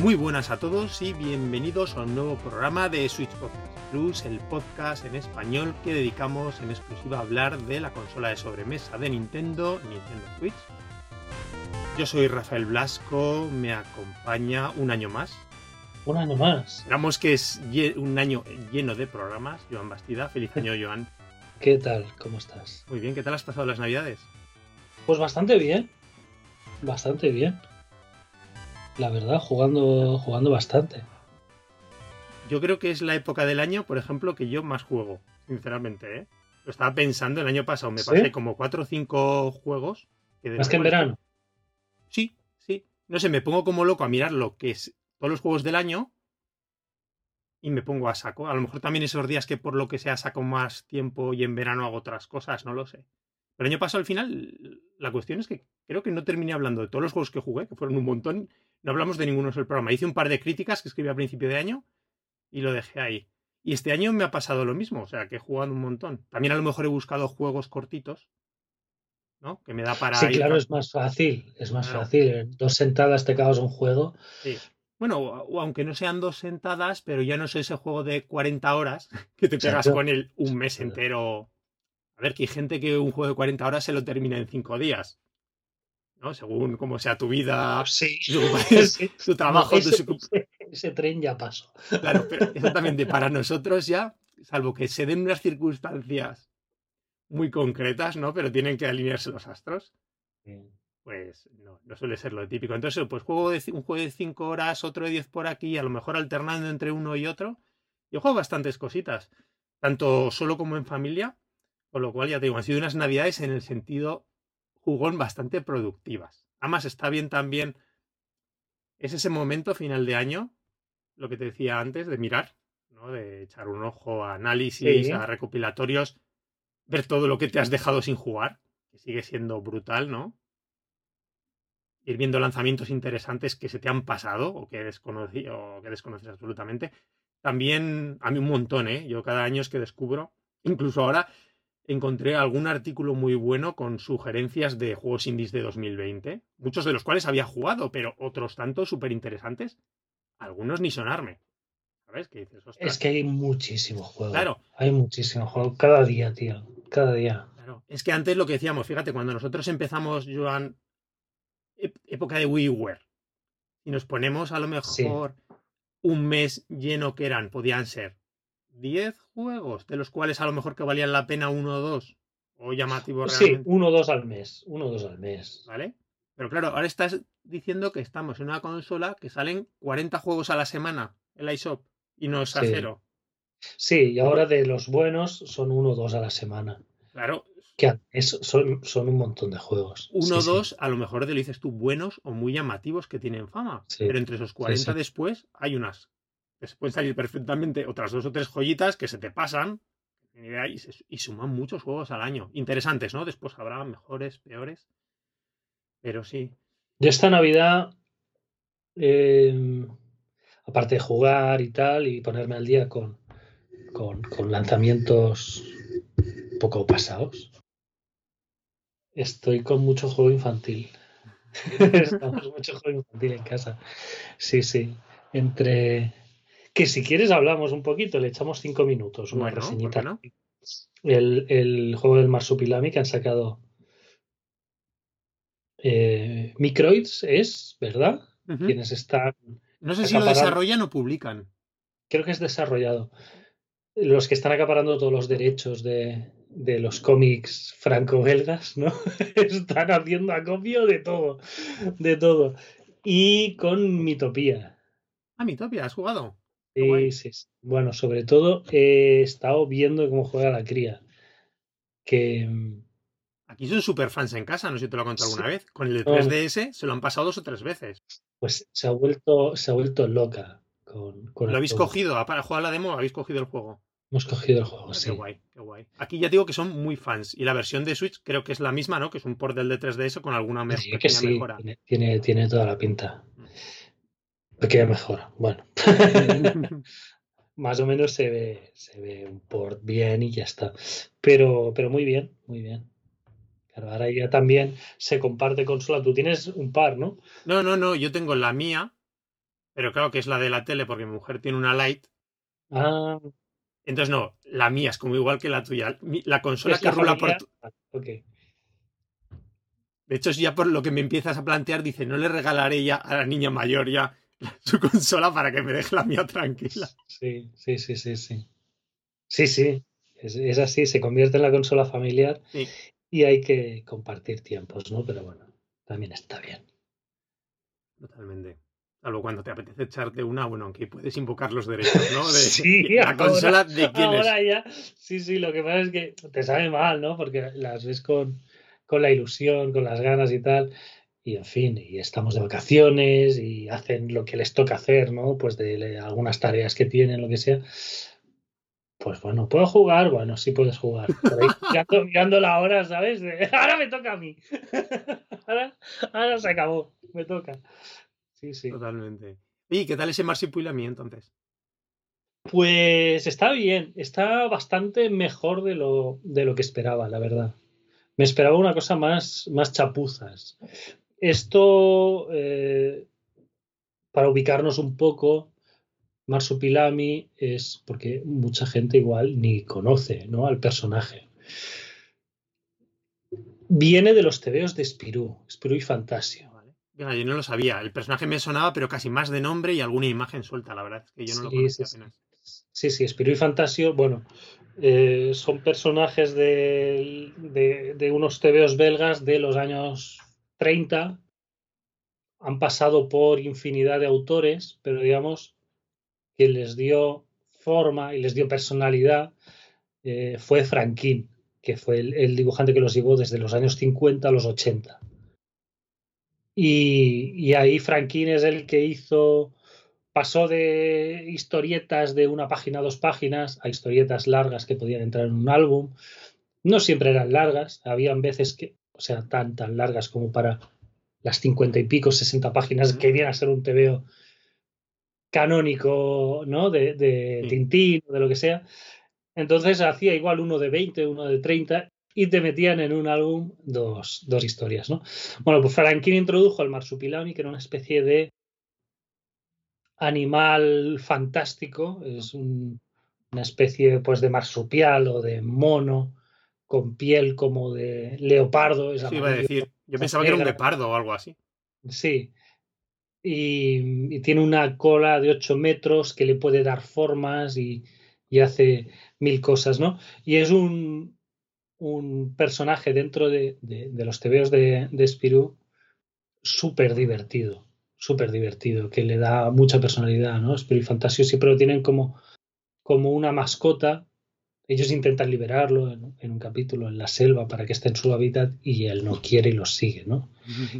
Muy buenas a todos y bienvenidos a un nuevo programa de Switch Podcast Plus, el podcast en español que dedicamos en exclusiva a hablar de la consola de sobremesa de Nintendo, Nintendo Switch. Yo soy Rafael Blasco, me acompaña un año más. Un año más. Esperamos que es un año lleno de programas. Joan Bastida, feliz año, Joan. ¿Qué tal? ¿Cómo estás? Muy bien, ¿qué tal has pasado las navidades? Pues bastante bien. Bastante bien la verdad, jugando, jugando bastante. Yo creo que es la época del año, por ejemplo, que yo más juego, sinceramente. ¿eh? Lo estaba pensando el año pasado, me pasé como cuatro o cinco juegos. ¿Más que en verano? Sí, sí. No sé, me pongo como loco a mirar lo que es todos los juegos del año y me pongo a saco. A lo mejor también esos días que por lo que sea saco más tiempo y en verano hago otras cosas, no lo sé. Pero el año pasado al final, la cuestión es que creo que no terminé hablando de todos los juegos que jugué, que fueron un montón, no hablamos de ninguno del programa. Hice un par de críticas que escribí a principio de año y lo dejé ahí. Y este año me ha pasado lo mismo, o sea, que he jugado un montón. También a lo mejor he buscado juegos cortitos, ¿no? Que me da para. Sí, claro, es más fácil, es más fácil. En dos sentadas te acabas un juego. Sí. Bueno, o, aunque no sean dos sentadas, pero ya no es ese juego de 40 horas que te pegas con él un mes entero. A ver, que hay gente que un juego de 40 horas se lo termina en 5 días. ¿no? Según cómo sea tu vida, sí. tu, trabajo, ese, tren ya pasó. Claro, pero exactamente, para nosotros ya, salvo que se den unas circunstancias muy concretas, ¿no? Pero tienen que alinearse los astros. Pues no, no suele ser lo típico. Entonces, pues juego de, un juego de 5 horas, otro de 10 por aquí, a lo mejor alternando entre uno y otro. Yo juego bastantes cositas, tanto solo como en familia, con lo cual ya te digo, han sido unas navidades en el sentido jugón bastante productivas. Además, está bien también. Es ese momento final de año, lo que te decía antes, de mirar, ¿no? De echar un ojo a análisis, a recopilatorios, ver todo lo que te has dejado sin jugar, que sigue siendo brutal, ¿no? Ir viendo lanzamientos interesantes que se te han pasado o que, desconocí, o que desconoces absolutamente. También, a mí un montón, ¿eh? Yo cada año es que descubro, incluso ahora, encontré algún artículo muy bueno con sugerencias de juegos indies de 2020, muchos de los cuales había jugado, pero otros tantos súper interesantes, algunos ni sonarme. ¿Sabes? ¿Qué dices? Es que hay muchísimo juego. Claro. Hay muchísimo juego. Cada día, tío. Cada día. Claro. Es que antes lo que decíamos, fíjate, cuando nosotros empezamos, Joan, época de WiiWare, y nos ponemos a lo mejor un mes lleno que eran, podían ser 10 juegos, de los cuales a lo mejor que valían la pena uno o dos, o llamativos realmente. Sí, uno o dos al mes, uno o dos al mes. ¿Vale? Pero claro, ahora estás diciendo que estamos en una consola que salen 40 juegos a la semana en la iShop y no es a cero. Sí, y ahora de los buenos son uno o dos a la semana. Claro. Que son, son un montón de juegos. Uno o dos, a lo mejor te lo dices tú, buenos o muy llamativos que tienen fama. Pero entre esos 40 después hay unas se pueden salir perfectamente otras dos o tres joyitas que se te pasan y, suman muchos juegos al año. Interesantes, ¿no? Después habrá mejores, peores. Pero sí. De esta Navidad, em, aparte de jugar y tal, y ponerme al día con, con, con lanzamientos poco pasados, estoy con mucho juego infantil. Estamos mucho juego infantil en casa. Sí, sí. Entre que si quieres hablamos un poquito, le echamos cinco minutos, una reseñita. El, juego del Marsupilami que han sacado eh, Microids es, ¿verdad? Quienes están. No sé si lo desarrollan o publican. Creo que es desarrollado. Los que están acaparando todos los derechos de, de los cómics franco-belgas, ¿no? están haciendo acopio de todo. De todo. Y con Mitopía. Ah, Mitopía, ¿has jugado? Sí, sí, Bueno, sobre todo he estado viendo cómo juega la cría. Que. Mm, Aquí son super fans en casa, no sé si te lo he contado alguna vez. Con el 3DS se lo han pasado dos o tres veces. Pues se ha vuelto, se ha vuelto loca. Con, ¿Lo habéis cogido? ¿Para jugar la demo habéis cogido el juego? Hemos cogido el juego, sí. Qué guay, qué guay. Aquí ya digo que son muy fans. Y la versión de Switch creo que es la misma, ¿no? Que es un port del de 3DS con alguna pequeña mejora. Tiene, tiene, toda la pinta. Pequeña mejora, bueno. Más o menos se ve, se ve un port bien y ya está. Pero, pero muy bien, muy bien. Claro, ahora ya también se comparte consola. Tú tienes un par, ¿no? No, no, no, yo tengo la mía, Pero claro que es la de la tele porque mi mujer tiene una light. Ah. Entonces no, la mía es como igual que la tuya. La consola que rula por... Ah, de hecho, es ya por lo que me empiezas a plantear, dice, no le regalaré ya a la niña mayor ya su consola para que me deje la mía tranquila. Sí, sí, sí, sí, sí. Sí, sí. Es, así, se convierte en la consola familiar y hay que compartir tiempos, ¿no? Pero bueno, también está bien. Totalmente. Salvo cuando te apetece echarte una, bueno, aunque puedes invocar los derechos, ¿no? De, sí, la consola de quién ahora ya, sí, sí, lo que pasa es que te sabe mal, ¿no? Porque las ves con, con la ilusión, con las ganas y tal. Y en fin, y estamos de vacaciones y hacen lo que les toca hacer, ¿no? Pues de, algunas tareas que tienen, lo que sea. Pues bueno, ¿puedo jugar? Bueno, sí puedes jugar. mirando, la hora, ¿sabes? ahora me toca a mí. ahora, ahora se acabó, me toca. Sí, sí. Totalmente. ¿Y qué tal ese mí entonces? Pues está bien, está bastante mejor de lo, de lo que esperaba, la verdad. Me esperaba una cosa más, más chapuzas. Esto, eh, para ubicarnos un poco, Marsupilami es porque mucha gente igual ni conoce ¿no? al personaje. Viene de los tebeos de Spirú, Spirú y Fantasio. yo no lo sabía. El personaje me sonaba, pero casi más de nombre y alguna imagen suelta, la verdad. que yo no lo conocía apenas. Sí, sí, Spirú y Fantasio, bueno, eh, son personajes de, de, unos tebeos belgas de los años 30. Han pasado por infinidad de autores, pero digamos que les dio forma y les dio personalidad eh, fue Franquín, que fue el, dibujante que los llevó desde los años 50 a los 80. Y, ahí Franquín es el que hizo pasó de historietas de una página a dos páginas a historietas largas que podían entrar en un álbum. No siempre eran largas, habían veces que, o sea, tan, tan largas como para las cincuenta y pico, sesenta páginas, que irían a ser un TVO canónico, ¿no? De, de Tintín o de lo que sea. Entonces hacía igual uno de 20, uno de 30 y te metían en un álbum dos, dos historias, ¿no? Bueno, pues Franklin introdujo el marsupilami, que era una especie de animal fantástico, es una especie pues de marsupial o de mono con piel como de leopardo. sí, iba a decir, yo pensaba que era un leopardo o algo así. Sí, y, tiene una cola de 8 metros que le puede dar formas y, hace mil cosas, ¿no? Y es un, un personaje dentro de, los tebeos de, de Spirou súper divertido súper divertido, que le da mucha personalidad, ¿no? Spirit Fantasio siempre lo tienen como, como una mascota. Ellos intentan liberarlo en, un capítulo en la selva para que esté en su hábitat y él no quiere y los sigue, ¿no?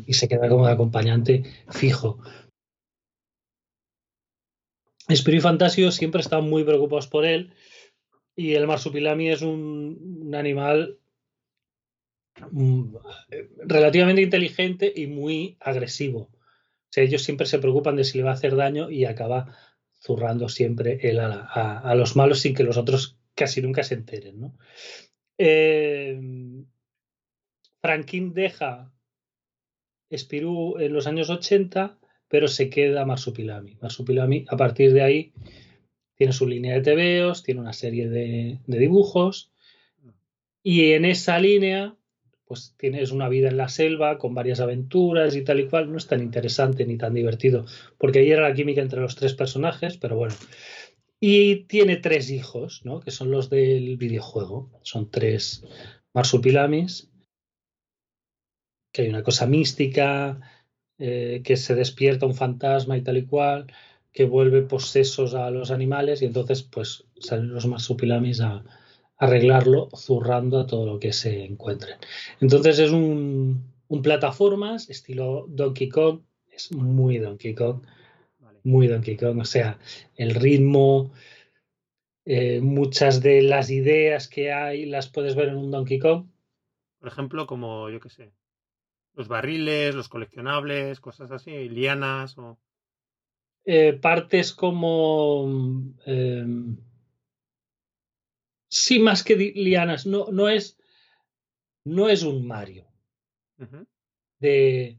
Y se queda como de acompañante fijo. Spirit Fantasio siempre están muy preocupados por él y el marsupilami es un, un animal mm, relativamente inteligente y muy agresivo ellos siempre se preocupan de si le va a hacer daño y acaba zurrando siempre él a, los malos sin que los otros casi nunca se enteren. ¿no? Eh, Franklin deja Spirú en los años 80, pero se queda Marsupilami. Marsupilami, a partir de ahí, tiene su línea de tebeos, tiene una serie de dibujos, y en esa línea pues tienes una vida en la selva con varias aventuras y tal y cual, no es tan interesante ni tan divertido, porque ahí era la química entre los tres personajes, pero bueno. Y tiene tres hijos, ¿no? Que son los del videojuego. Son tres marsupilamis, que hay una cosa mística, eh, que se despierta un fantasma y tal y cual, que vuelve posesos a los animales y entonces pues salen los marsupilamis a, arreglarlo zurrando a todo lo que se encuentren. Entonces es un, un plataformas estilo Donkey Kong, es muy Donkey Kong, muy Donkey Kong, o sea, el ritmo, eh, muchas de las ideas que hay las puedes ver en un Donkey Kong. Por ejemplo, como yo qué sé, los barriles, los coleccionables, cosas así, lianas o... Eh, partes como... Em, Sí, más que lianas. No, no, es, no es un Mario. de,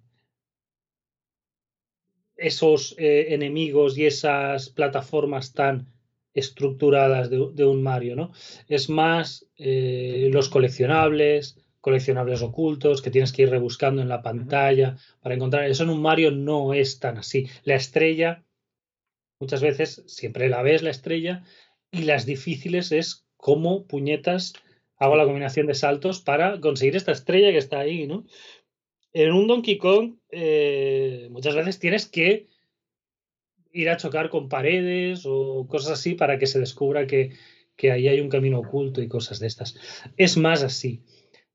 esos eh, enemigos y esas plataformas tan estructuradas de, un Mario, ¿no? Es más eh, los coleccionables, coleccionables ocultos que tienes que ir rebuscando en la pantalla para encontrar. Eso en un Mario no es tan así. La estrella, muchas veces siempre la ves la estrella y las difíciles es cómo puñetas hago la combinación de saltos para conseguir esta estrella que está ahí, ¿no? En un Donkey Kong eh, muchas veces tienes que ir a chocar con paredes o cosas así para que se descubra que, ahí hay un camino oculto y cosas de estas. Es más así.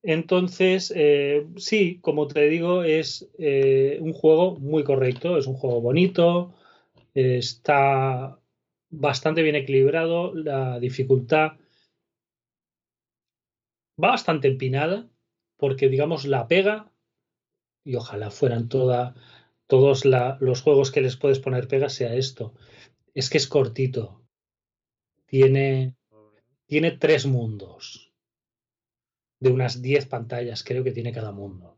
Entonces, eh, sí, como te digo, es eh, un juego muy correcto, es un juego bonito, está bastante bien equilibrado, la dificultad va bastante empinada, porque digamos la pega, y ojalá fueran toda, todos los juegos que les puedes poner pega sea esto, es que es cortito. Tiene, tiene tres mundos de unas diez pantallas, creo que tiene cada mundo.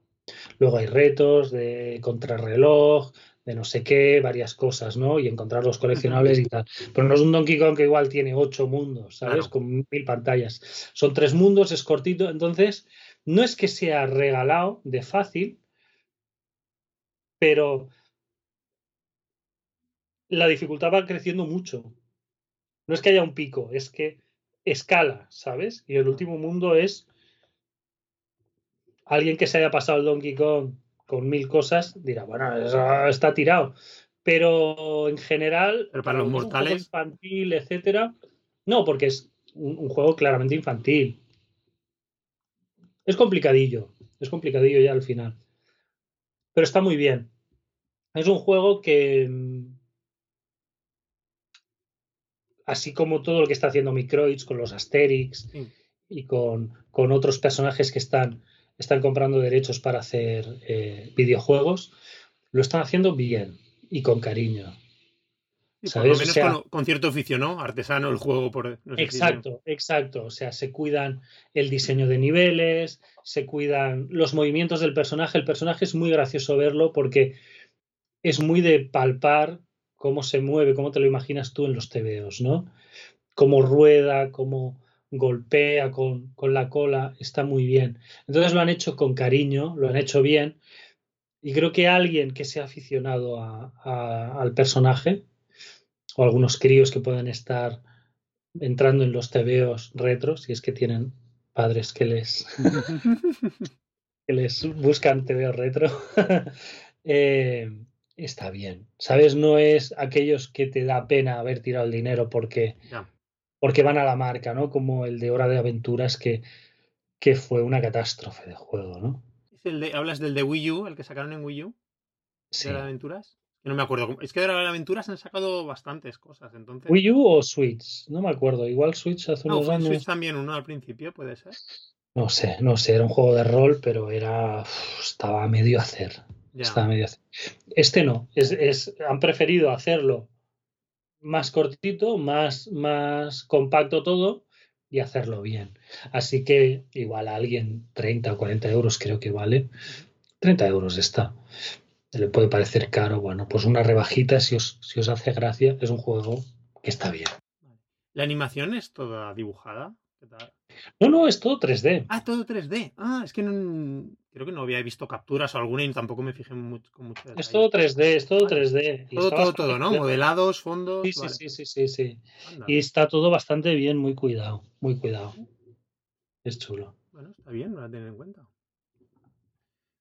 Luego hay retos de contrarreloj, de no sé qué, varias cosas, ¿no? Y encontrar los coleccionables y tal. Pero no es un Donkey Kong que igual tiene ocho mundos, ¿sabes? Con mil pantallas. Son tres mundos, es cortito. Entonces, no es que sea regalado de fácil, pero la dificultad va creciendo mucho. No es que haya un pico, es que escala, ¿sabes? Y el último mundo es alguien que se haya pasado el Donkey Kong con mil cosas, dirá, bueno, eso está tirado. Pero en general, Pero para los mortales, infantil, etcétera, no, porque es un, juego claramente infantil. Es complicadillo, es complicadillo ya al final. Pero está muy bien. Es un juego que, así como todo lo que está haciendo Microids con los Asterix y con, con otros personajes que están están comprando derechos para hacer eh, videojuegos, lo están haciendo bien y con cariño. Por lo menos con, cierto oficio, ¿no? Artesano el juego. Por, exacto, exacto. O sea, se cuidan el diseño de niveles, se cuidan los movimientos del personaje. El personaje es muy gracioso verlo porque es muy de palpar cómo se mueve, cómo te lo imaginas tú en los tebeos, ¿no? Cómo rueda, cómo, golpea con, la cola, está muy bien. Entonces lo han hecho con cariño, lo han hecho bien. Y creo que alguien que sea aficionado al personaje, o algunos críos que puedan estar entrando en los tebeos retros, si es que tienen padres que les, que les buscan tebeos retro, eh, está bien. ¿Sabes? No es aquellos que te da pena haber tirado el dinero porque porque van a la marca, ¿no? Como el de Hora de Aventuras que, que fue una catástrofe de juego, ¿no? ¿Hablas del de Wii U, el que sacaron en Wii U? Sí. ¿De Hora de Aventuras? No me acuerdo. Es que de Hora de Aventuras han sacado bastantes cosas, entonces... ¿Wii U o Switch? No me acuerdo. Igual Switch hace unos años... Switch también uno al principio, puede ser. No sé, no sé. Era un juego de rol, pero era... estaba a medio hacer. A medio. Este no. Es, es... Han preferido hacerlo más cortito, más, más compacto todo y hacerlo bien. Así que igual a alguien 30 o 40 euros creo que vale. 30 euros está. Le puede parecer caro. Bueno, pues una rebajita si os, si os hace gracia. Es un juego que está bien. ¿La animación es toda dibujada? No, no, es todo 3D. Ah, todo 3D. Ah, es que no, creo que no había visto capturas o alguna y tampoco me fijé mucho, con mucho Es todo 3D, es todo 3D. todo, todo, todo, ¿no? Modelados, fondos. Sí, sí, sí, sí, sí, Y está todo bastante bien, muy cuidado, muy cuidado. Es chulo. Bueno, está bien, lo voy a tener en cuenta.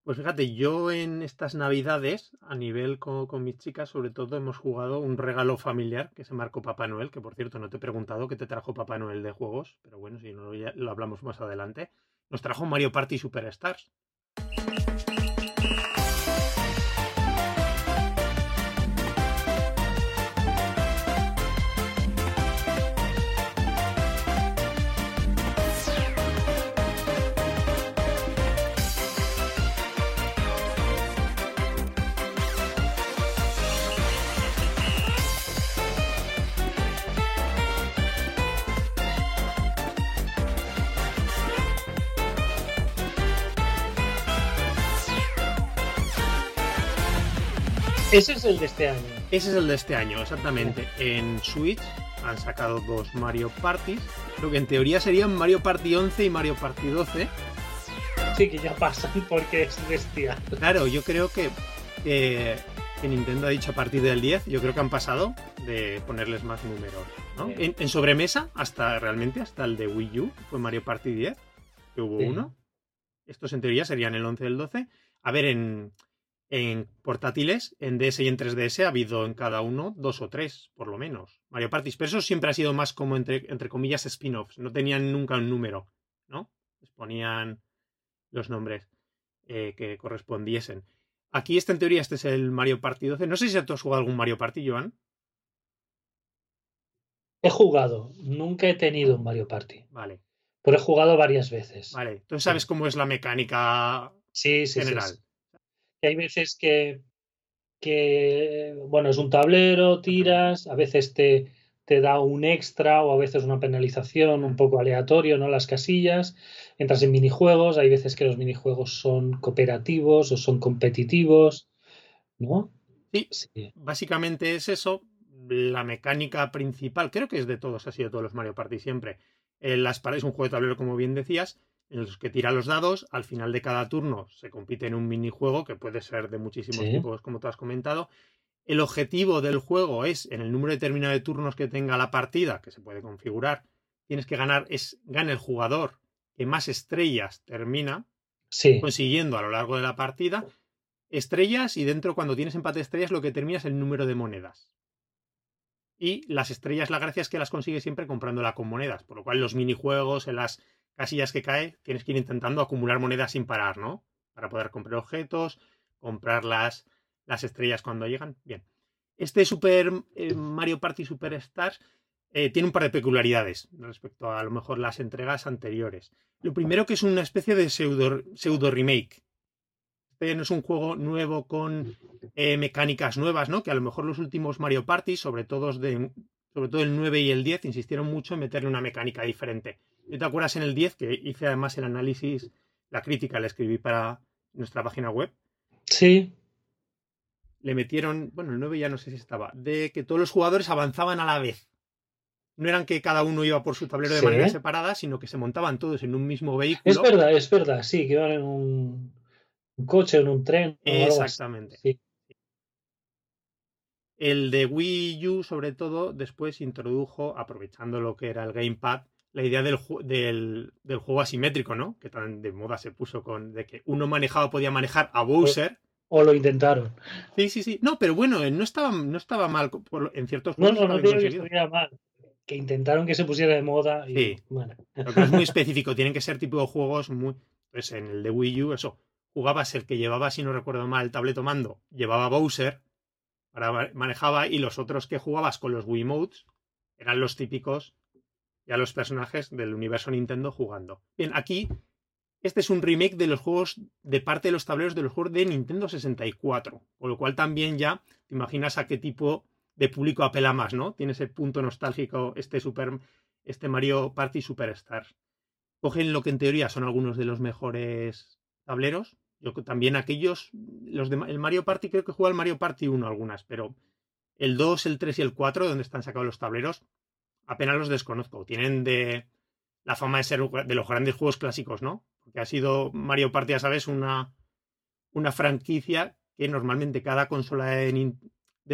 Pues fíjate, yo en estas navidades, a nivel con, mis chicas, sobre todo hemos jugado un regalo familiar que se marcó Papá Noel, que por cierto no te he preguntado qué te trajo Papá Noel de juegos, pero bueno, si no lo hablamos más adelante. Nos trajo Mario Party Superstars. Ese es el de este año. Ese es el de este año, exactamente. En Switch han sacado dos Mario Parties, lo que en teoría serían Mario Party 11 y Mario Party 12. Sí, que ya pasan porque es bestial. Claro, yo creo que, que, Nintendo ha dicho a partir del 10, yo creo que han pasado de ponerles más números. ¿no? En, sobremesa, hasta realmente, hasta el de Wii U, fue Mario Party 10, que hubo uno. Estos en teoría serían el 11 y el 12. A ver, en, en portátiles, en DS y en 3DS ha habido en cada uno dos o tres, por lo menos. Mario Party. Pero eso siempre ha sido más como entre, entre comillas spin-offs. No tenían nunca un número, ¿no? Les ponían los nombres eh, que correspondiesen. Aquí está en teoría, este es el Mario Party 12. No sé si tú has jugado algún Mario Party, Joan. He jugado, nunca he tenido un Mario Party. Vale. Pero he jugado varias veces. Vale, entonces sabes cómo es la mecánica sí, sí, general hay veces que, que, bueno, es un tablero, tiras, a veces te, te da un extra o a veces una penalización un poco aleatorio, ¿no? Las casillas, entras en minijuegos, hay veces que los minijuegos son cooperativos o son competitivos, ¿no? Sí, básicamente es eso, la mecánica principal, creo que es de todos, ha sido de todos los Mario Party siempre. Eh, las paredes, un juego de tablero, como bien decías, en los que tira los dados, al final de cada turno se compite en un minijuego que puede ser de muchísimos tipos, como tú has comentado. El objetivo del juego es, en el número determinado de turnos que tenga la partida, que se puede configurar, tienes que ganar, es gana el jugador que más estrellas termina consiguiendo a lo largo de la partida. Estrellas y dentro, cuando tienes empate de estrellas, lo que termina es el número de monedas. Y las estrellas, la gracia es que las consigues siempre comprándola con monedas, por lo cual los minijuegos, en las casillas que cae, tienes que ir intentando acumular monedas sin parar, ¿no? Para poder comprar objetos, comprar las, las estrellas cuando llegan. Bien. Este Super eh, Mario Party Superstars eh, tiene un par de peculiaridades respecto a, a lo mejor las entregas anteriores. Lo primero que es una especie de pseudo, pseudo remake. Este no es un juego nuevo con eh, mecánicas nuevas, ¿no? Que a lo mejor los últimos Mario Party, sobre todo, de, sobre todo el 9 y el 10, insistieron mucho en meterle una mecánica diferente. ¿Te acuerdas en el 10 que hice además el análisis, la crítica, la escribí para nuestra página web? Sí. Le metieron, bueno, el 9 ya no sé si estaba, de que todos los jugadores avanzaban a la vez. No eran que cada uno iba por su tablero de manera separada, sino que se montaban todos en un mismo vehículo. Es verdad, es verdad, sí, que iban en un, coche, en un tren. Exactamente. Sí. El de Wii U, sobre todo, después introdujo, aprovechando lo que era el Gamepad, la idea del, del, del, juego asimétrico, ¿no? Que tan de moda se puso con de que uno manejado podía manejar a Bowser. O, lo intentaron. Sí, sí, sí. No, pero bueno, no estaba, no estaba mal en ciertos juegos. No, no, no digo que estuviera mal. Que intentaron que se pusiera de moda. Y, sí. Bueno. Lo que es muy específico. Tienen que ser tipo de juegos muy. Pues en el de Wii U, eso. Jugabas el que llevaba, si no recuerdo mal, el tableto mando, llevaba Bowser, manejaba, y los otros que jugabas con los Wii Modes eran los típicos y a los personajes del universo Nintendo jugando. Bien, aquí este es un remake de los juegos de parte de los tableros de los juegos de Nintendo 64, con lo cual también ya te imaginas a qué tipo de público apela más, ¿no? Tiene ese punto nostálgico este Super este Mario Party Superstars. Cogen lo que en teoría son algunos de los mejores tableros. Yo también aquellos los de el Mario Party creo que juega el Mario Party 1 algunas, pero el 2, el 3 y el 4 donde están sacados los tableros apenas los desconozco. Tienen de la fama de ser de los grandes juegos clásicos, ¿no? Porque ha sido Mario Party, ya sabes, una, una franquicia que normalmente cada consola de,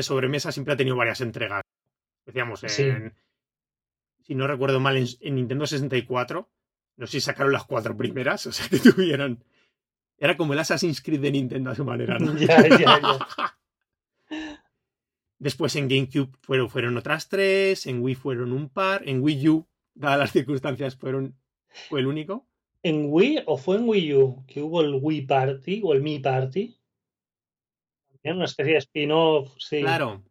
sobremesa siempre ha tenido varias entregas. Decíamos, si no recuerdo mal, en, Nintendo 64, no sé si sacaron las cuatro primeras, o sea, que tuvieron... Era como el Assassin's Creed de Nintendo a su manera, ¿no? ya, ya, ya. Después en GameCube fueron, fueron otras tres, en Wii fueron un par, en Wii U, dadas las circunstancias, fueron, fue el único. ¿En Wii o fue en Wii U que hubo el Wii Party o el Mi Party? Una especie de spin-off, sí. Claro,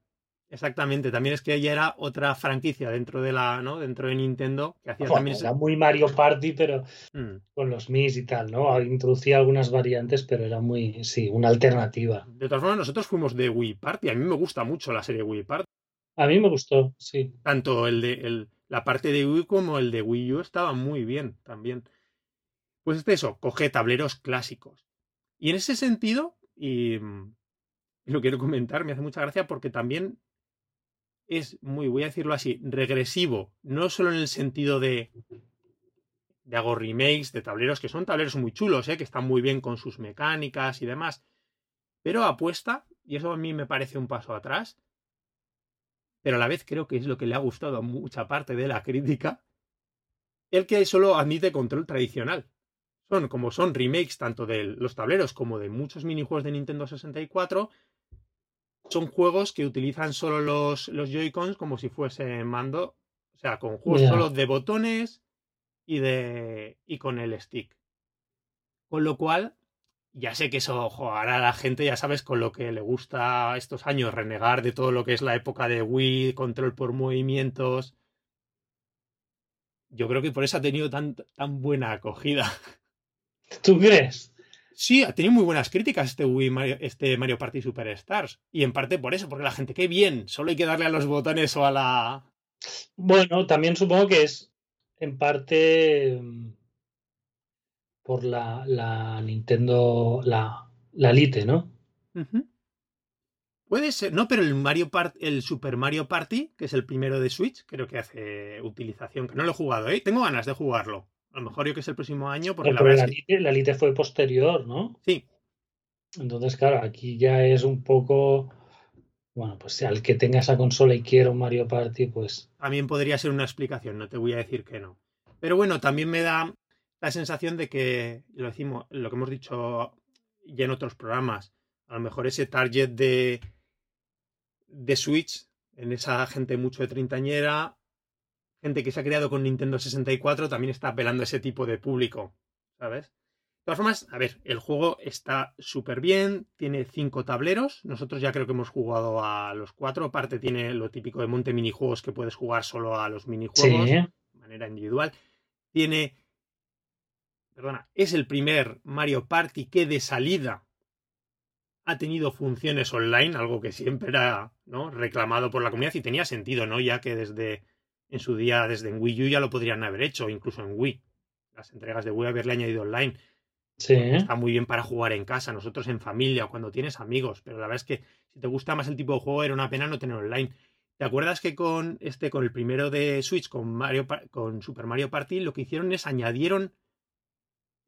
Exactamente, también es que ella era otra franquicia dentro de la, ¿no? Dentro de Nintendo que hacía también. Era muy Mario Party, pero mm. con los Mis y tal, ¿no? Introducía algunas variantes, pero era muy, sí, una alternativa. De todas formas, nosotros fuimos de Wii Party. A mí me gusta mucho la serie Wii Party. A mí me gustó, sí. Tanto el de el, la parte de Wii como el de Wii U estaba muy bien también. Pues es eso, coge tableros clásicos. Y en ese sentido, y y lo quiero comentar, me hace mucha gracia porque también es muy, voy a decirlo así, regresivo, no solo en el sentido de, de hago remakes de tableros, que son tableros muy chulos, ¿eh? que están muy bien con sus mecánicas y demás, pero apuesta, y eso a mí me parece un paso atrás, pero a la vez creo que es lo que le ha gustado a mucha parte de la crítica, el que solo admite control tradicional. Son como son remakes tanto de los tableros como de muchos minijuegos de Nintendo 64, son juegos que utilizan solo los, los Joy-Cons como si fuese mando, o sea, con juegos solo de botones y de y con el stick. Con lo cual, ya sé que eso jugará a la gente, ya sabes, con lo que le gusta estos años renegar de todo lo que es la época de Wii, control por movimientos. Yo creo que por eso ha tenido tan, tan buena acogida. ¿Tú crees? Sí, ha tenido muy buenas críticas este Wii Mario, este Mario Party Superstars. Y en parte por eso, porque la gente, qué bien, solo hay que darle a los botones o a la. Bueno, también supongo que es en parte mm, por la, la Nintendo, la, la Lite, ¿no? Puede ser, no, pero el Mario Part, el Super Mario Party, que es el primero de Switch, creo que hace utilización, que no lo he jugado, ¿eh? Tengo ganas de jugarlo. A lo mejor yo que es el próximo año. Porque la, la, Lite, fue posterior, ¿no? Sí. Entonces, claro, aquí ya es un poco. Bueno, pues al que tenga esa consola y quiera un Mario Party, pues. También podría ser una explicación, no te voy a decir que no. Pero bueno, también me da la sensación de que, lo decimos, lo que hemos dicho ya en otros programas, a lo mejor ese target de, de Switch, en esa gente mucho de treintañera, gente que se ha creado con Nintendo 64 también está apelando a ese tipo de público, ¿sabes? De todas formas, a ver, el juego está súper bien, tiene cinco tableros, nosotros ya creo que hemos jugado a los cuatro, aparte tiene lo típico de monte minijuegos que puedes jugar solo a los minijuegos de manera individual, tiene, perdona, es el primer Mario Party que de salida ha tenido funciones online, algo que siempre era ¿no? reclamado por la comunidad y tenía sentido, ¿no? Ya que desde en su día desde en Wii U ya lo podrían haber hecho, incluso en Wii. Las entregas de Wii haberle añadido online. Sí. Está muy bien para jugar en casa, nosotros en familia o cuando tienes amigos, pero la verdad es que si te gusta más el tipo de juego era una pena no tener online. ¿Te acuerdas que con este, con el primero de Switch, con Mario con Super Mario Party, lo que hicieron es añadieron,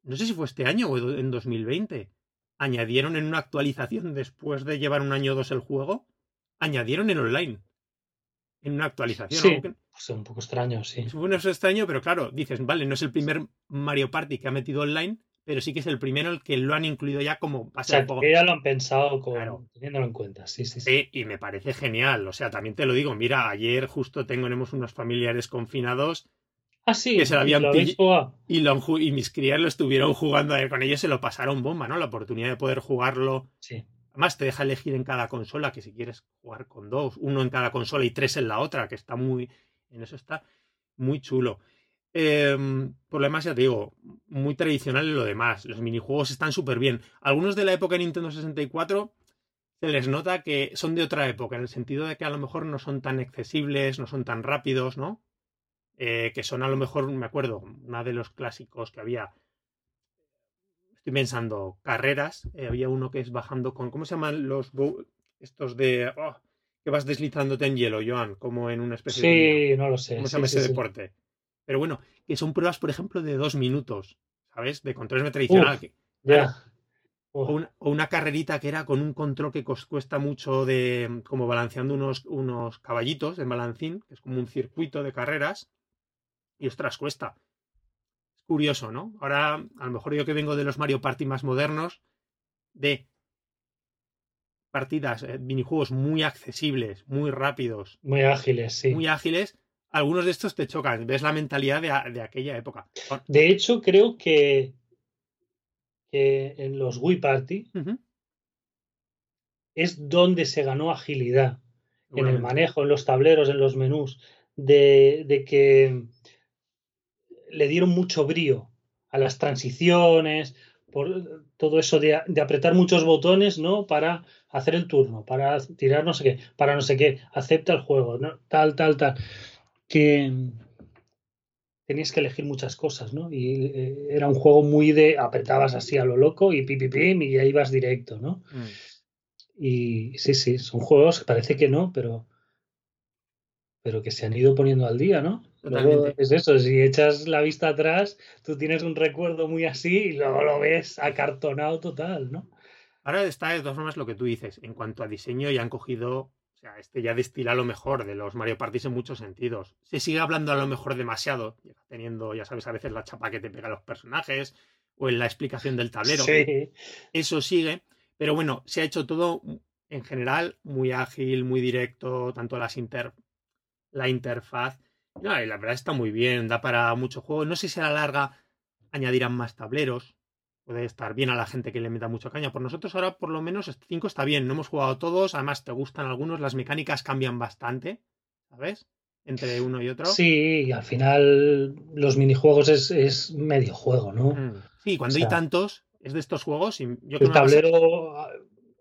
no sé si fue este año o en 2020, añadieron en una actualización después de llevar un año o dos el juego, añadieron en online en una actualización. Sí, pues un poco extraño, sí. Es un extraño, pero claro, dices, vale, no es el primer Mario Party que ha metido online, pero sí que es el primero el que lo han incluido ya como o sea, que ya lo han pensado teniéndolo en cuenta, sí, sí, sí, Y me parece genial. O sea, también te lo digo, mira, ayer justo tenemos unos familiares confinados Ah, sí, que se lo habían pillado y, lo, y mis crías lo estuvieron jugando ayer con ellos, se lo pasaron bomba, ¿no? La oportunidad de poder jugarlo sí. Además, te deja elegir en cada consola que si quieres jugar con dos, uno en cada consola y tres en la otra, que está muy. En eso está muy chulo. Em, por lo demás, ya te digo, muy tradicional en lo demás. Los minijuegos están súper bien. Algunos de la época de Nintendo 64 se les nota que son de otra época, en el sentido de que a lo mejor no son tan accesibles, no son tan rápidos, ¿no? Eh, que son a lo mejor, me acuerdo, una de los clásicos que había estoy pensando, carreras. Eh, había uno que es bajando con. ¿Cómo se llaman los. estos de. Oh, que vas deslizándote en hielo, Joan, como en una especie de. Sí, no lo sé. ¿Cómo se llama ese deporte? Pero bueno, que son pruebas, por ejemplo, de dos minutos, ¿sabes? De controles tradicional. ya. O, una, carrerita que era con un control que cuesta mucho de. como balanceando unos, unos caballitos en balancín, que es como un circuito de carreras. Y ostras, cuesta curioso, ¿no? Ahora, a lo mejor yo que vengo de los Mario Party más modernos, de partidas, eh, minijuegos muy accesibles, muy rápidos. Muy ágiles, sí. Muy ágiles. Algunos de estos te chocan. Ves la mentalidad de, aquella época. De hecho, creo que, en los Wii Party es donde se ganó agilidad. En el manejo, en los tableros, en los menús. de que le dieron mucho brío a las transiciones, por todo eso de, apretar muchos botones, ¿no? Para hacer el turno, para tirar no sé qué, para no sé qué, acepta el juego, ¿no? tal, tal, tal. Que tenías que elegir muchas cosas, ¿no? Y eh, era un juego muy de apretabas así a lo loco y pim, pim, y ahí vas directo, ¿no? Mm. Y sí, sí, son juegos que parece que no, pero, pero que se han ido poniendo al día, ¿no? es eso, si echas la vista atrás, tú tienes un recuerdo muy así y luego lo ves acartonado total, ¿no? Ahora está de todas formas lo que tú dices. En cuanto a diseño, ya han cogido, o sea, este ya destila lo mejor de los Mario Party en muchos sentidos. Se sigue hablando a lo mejor demasiado, teniendo, ya sabes, a veces la chapa que te pega a los personajes o en la explicación del tablero. Sí. Eso sigue, pero bueno, se ha hecho todo en general muy ágil, muy directo, tanto las inter la interfaz no, y la verdad está muy bien, da para mucho juego. No sé si a la larga añadirán más tableros. Puede estar bien a la gente que le meta mucho caña. Por nosotros ahora por lo menos este 5 está bien. No hemos jugado todos. Además te gustan algunos. Las mecánicas cambian bastante. ¿Sabes? Entre uno y otro. Sí, al final los minijuegos es, es medio juego, ¿no? Mm. Sí, cuando hay tantos, es de estos juegos. Y yo el tablero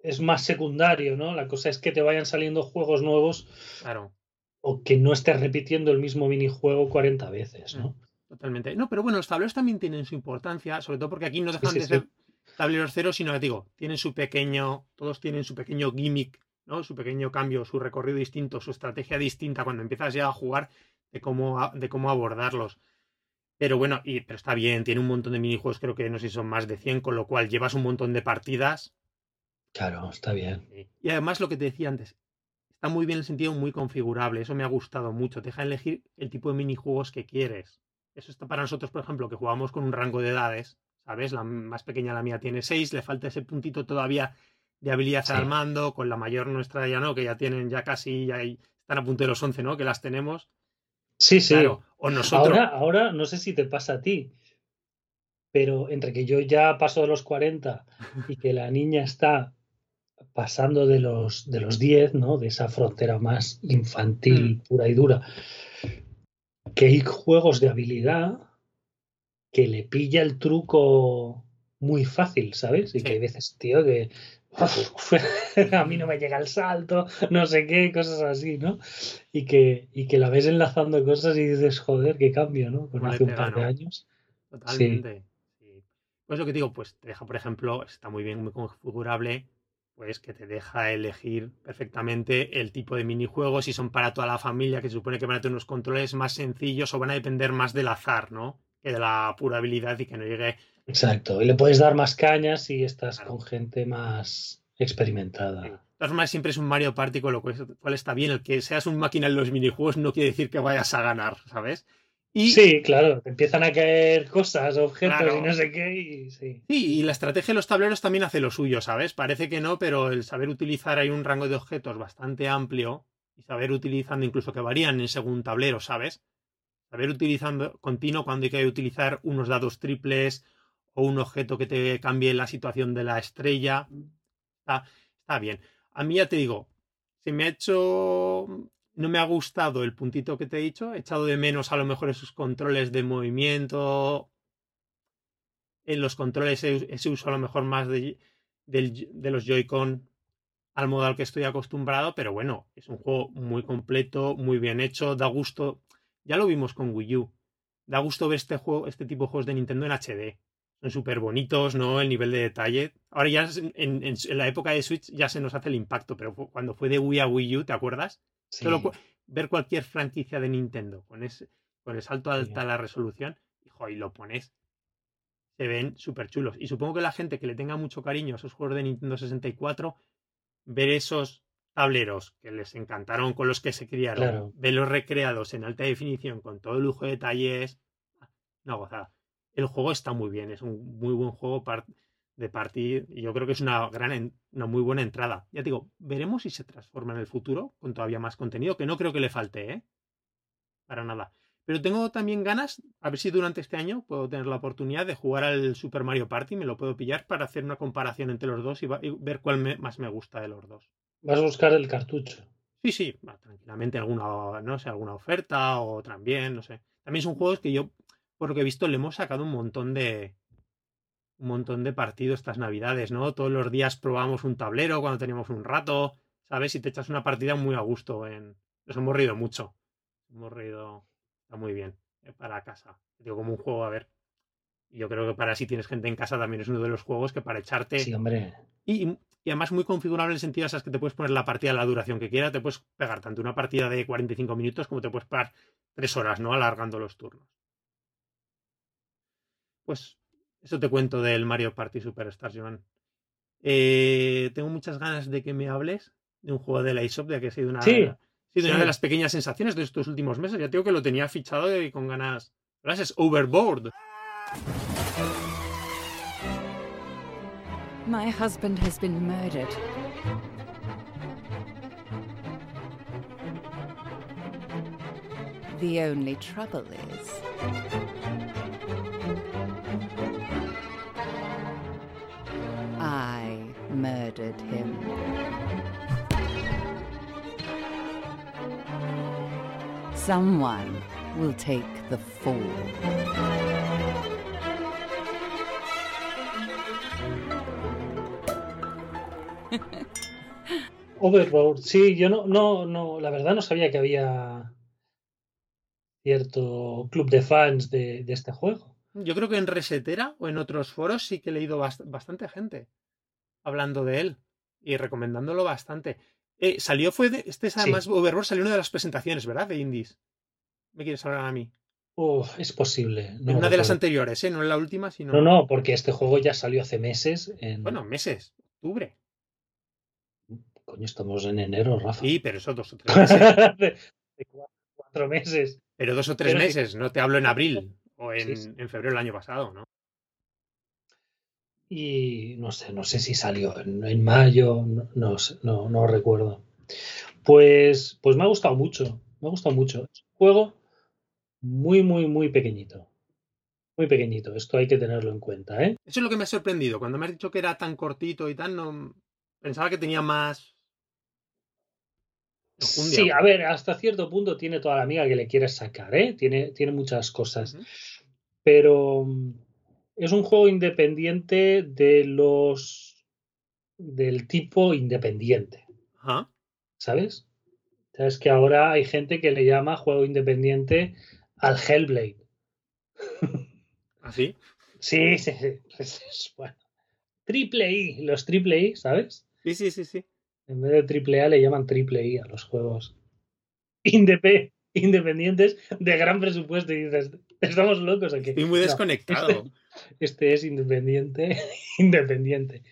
es más secundario, ¿no? La cosa es que te vayan saliendo juegos nuevos. Claro o que no estés repitiendo el mismo minijuego 40 veces, ¿no? Totalmente. No, pero bueno, los tableros también tienen su importancia, sobre todo porque aquí no dejan de ser tableros cero, sino que digo, tienen su pequeño, todos tienen su pequeño gimmick, ¿no? Su pequeño cambio, su recorrido distinto, su estrategia distinta cuando empiezas ya a jugar de cómo, de cómo abordarlos. Pero bueno, y, pero está bien, tiene un montón de minijuegos, creo que no sé si son más de 100, con lo cual llevas un montón de partidas. Claro, está bien. Y además lo que te decía antes, está muy bien el sentido, muy configurable. Eso me ha gustado mucho. Te deja elegir el tipo de minijuegos que quieres. Eso está para nosotros, por ejemplo, que jugamos con un rango de edades. ¿Sabes? La más pequeña, la mía, tiene 6. Le falta ese puntito todavía de habilidad al mando. Con la mayor nuestra ya no, que ya tienen ya casi, ya están a punto de los 11, ¿no? Que las tenemos. Sí, sí. O nosotros. Ahora, ahora no sé si te pasa a ti, pero entre que yo ya paso de los 40 y que la niña está pasando de los, de los 10, ¿no? De esa frontera más infantil, mm. pura y dura, que hay juegos de habilidad que le pilla el truco muy fácil, ¿sabes? Y que hay veces, tío, que a mí no me llega el salto, no sé qué, cosas así, ¿no? Y que, y que la ves enlazando cosas y dices, joder, qué cambio, ¿no? Con hace un par de años. Totalmente. Pues lo que digo, pues te deja, por ejemplo, está muy bien, muy configurable pues que te deja elegir perfectamente el tipo de minijuegos, si son para toda la familia, que se supone que van a tener unos controles más sencillos o van a depender más del azar, ¿no? Que de la pura habilidad y que no llegue. Exacto, y le puedes dar más cañas si estás con gente más experimentada. De todas formas, siempre es un Mario Party, con lo cual está bien. El que seas un máquina en los minijuegos no quiere decir que vayas a ganar, ¿sabes? Sí, claro, te empiezan a caer cosas, objetos y no sé qué. Y, sí. sí, y la estrategia de los tableros también hace lo suyo, ¿sabes? Parece que no, pero el saber utilizar hay un rango de objetos bastante amplio y saber utilizando, incluso que varían en según tablero, ¿sabes? Saber utilizando continuo cuando hay que utilizar unos dados triples o un objeto que te cambie la situación de la estrella. Está, está bien. A mí ya te digo, se me ha hecho no me ha gustado el puntito que te he dicho. He echado de menos a lo mejor esos controles de movimiento. En los controles ese uso a lo mejor más de, los Joy-Con al modo al que estoy acostumbrado, pero bueno, es un juego muy completo, muy bien hecho, da gusto. Ya lo vimos con Wii U. Da gusto ver este juego, este tipo de juegos de Nintendo en HD. Son súper bonitos, ¿no? El nivel de detalle. Ahora ya en, en, la época de Switch ya se nos hace el impacto, pero cuando fue de Wii a Wii U, ¿te acuerdas? Solo ver cualquier franquicia de Nintendo con, ese, con el salto alta la resolución, hijo, y lo pones, se ven súper chulos. Y supongo que la gente que le tenga mucho cariño a esos juegos de Nintendo 64, ver esos tableros que les encantaron con los que se criaron, verlos recreados en alta definición con todo el lujo de detalles, no gozada. El juego está muy bien, es un muy buen juego de partir. Y yo creo que es una gran, una muy buena entrada. Ya digo, veremos si se transforma en el futuro con todavía más contenido, que no creo que le falte, ¿eh? Para nada. Pero tengo también ganas, a ver si durante este año puedo tener la oportunidad de jugar al Super Mario Party, me lo puedo pillar para hacer una comparación entre los dos y, ver cuál más me gusta de los dos. Vas a buscar el cartucho. Sí, sí, tranquilamente alguna, no sé, alguna oferta o también, no sé. También son juegos que yo, por lo que he visto, le hemos sacado un montón de, un montón de partidos estas navidades, ¿no? Todos los días probamos un tablero cuando teníamos un rato, ¿sabes? Y te echas una partida muy a gusto. En... Nos hemos reído mucho. Hemos reído. Está muy bien. Eh, para casa. Digo, como un juego, a ver. Yo creo que para si tienes gente en casa también es uno de los juegos que para echarte. Sí, hombre. Y, y además muy configurable en el sentido de que te puedes poner la partida a la duración que quieras, te puedes pegar tanto una partida de 45 minutos como te puedes pegar 3 horas, ¿no? Alargando los turnos. Pues eso te cuento del Mario Party Superstars, Joan. Eh, tengo muchas ganas de que me hables de un juego de la eShop, de que ha sido una, una de las pequeñas sensaciones de estos últimos meses. Ya tengo que lo tenía fichado y con ganas. Gracias, Overboard. My husband has been murdered. The only trouble is. I murdered him. Someone will take the fall. Overlord, sí, yo no, no, no, la verdad no sabía que había cierto club de fans de, este juego. Yo creo que en Resetera o en otros foros sí que he leído bastante gente hablando de él y recomendándolo bastante. Eh, salió, fue de, este es además, Overlord salió una de las presentaciones, ¿verdad? De Indies. ¿Me quieres hablar a mí? es posible. en una de las anteriores, ¿eh? No en la última, sino. No, no, porque este juego ya salió hace meses. En... Bueno, meses, octubre. Coño, estamos en enero, Rafa. Sí, pero eso dos o tres meses. de, cuatro, meses. Pero dos o tres meses, no te hablo en abril o en, febrero del año pasado, ¿no? Y no sé, no sé si salió en, mayo, no, no, no, recuerdo. Pues, pues me ha gustado mucho, me ha gustado mucho. Es un juego muy, muy, muy pequeñito. Muy pequeñito, esto hay que tenerlo en cuenta, ¿eh? Eso es lo que me ha sorprendido. Cuando me has dicho que era tan cortito y tal, no pensaba que tenía más Sí, a ver, hasta cierto punto tiene toda la amiga que le quieres sacar, ¿eh? Tiene, tiene muchas cosas. Pero mm, es un juego independiente de los. del tipo independiente. ¿Sabes? Sabes que ahora hay gente que le llama juego independiente al Hellblade. ¿Ah, sí? Sí, sí, sí. Bueno. Triple I, los triple I, ¿sabes? Sí, sí, sí, sí. En vez de triple A le llaman triple I a los juegos Indep independientes de gran presupuesto. Y dices, estamos locos aquí. Estoy muy desconectado. este, es independiente, independiente.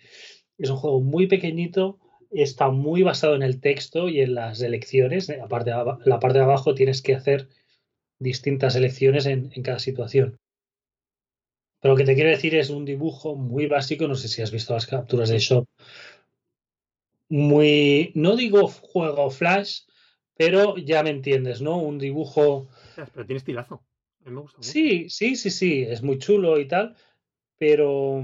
Es un juego muy pequeñito, está muy basado en el texto y en las elecciones. Aparte, la parte de abajo tienes que hacer distintas elecciones en, en cada situación. Pero lo que te quiero decir es un dibujo muy básico. No sé si has visto las capturas de Shop muy, no digo juego flash, pero ya me entiendes, ¿no? Un dibujo... Pero tiene estilazo. me gusta Sí, sí, sí, sí, es muy chulo y tal, pero,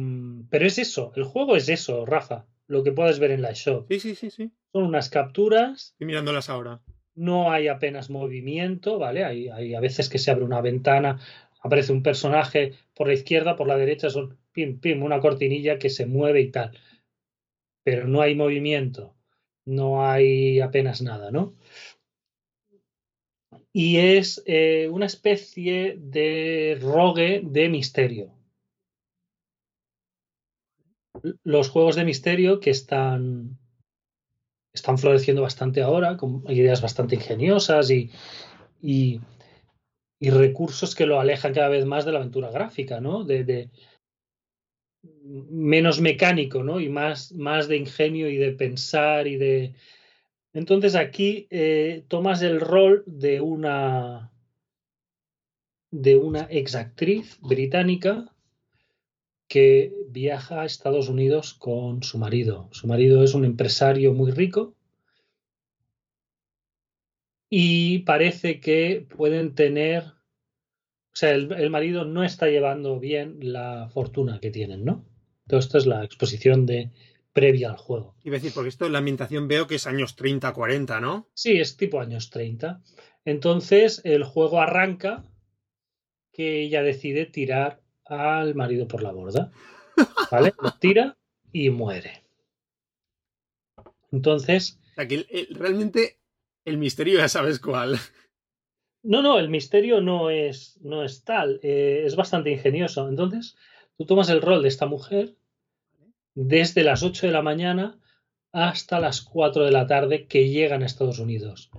pero es eso, el juego es eso, Rafa, lo que puedes ver en la shop. Sí, sí, sí, sí. Son unas capturas. Estoy mirándolas ahora. No hay apenas movimiento, ¿vale? Hay, hay a veces que se abre una ventana, aparece un personaje por la izquierda, por la derecha, son pim, pim, una cortinilla que se mueve y tal pero no hay movimiento, no hay apenas nada, ¿no? Y es eh, una especie de rogue de misterio. Los juegos de misterio que están, están floreciendo bastante ahora, con ideas bastante ingeniosas y, y, recursos que lo alejan cada vez más de la aventura gráfica, ¿no? de, menos mecánico, ¿no? Y más, más de ingenio y de pensar y de... Entonces aquí eh, tomas el rol de una de una exactriz británica que viaja a Estados Unidos con su marido. Su marido es un empresario muy rico y parece que pueden tener, sea, el marido no está llevando bien la fortuna que tienen, ¿no? Todo esto es la exposición de previa al juego. Iba a decir, porque esto en la ambientación veo que es años 30, 40, ¿no? Sí, es tipo años 30. Entonces el juego arranca que ella decide tirar al marido por la borda. ¿Vale? Lo tira y muere. Entonces. O sea, que realmente el misterio ya sabes cuál. No, no, el misterio no es, no es tal. Eh, es bastante ingenioso. Entonces, Tú tomas el rol de esta mujer desde las 8 de la mañana hasta las 4 de la tarde que llegan a Estados Unidos.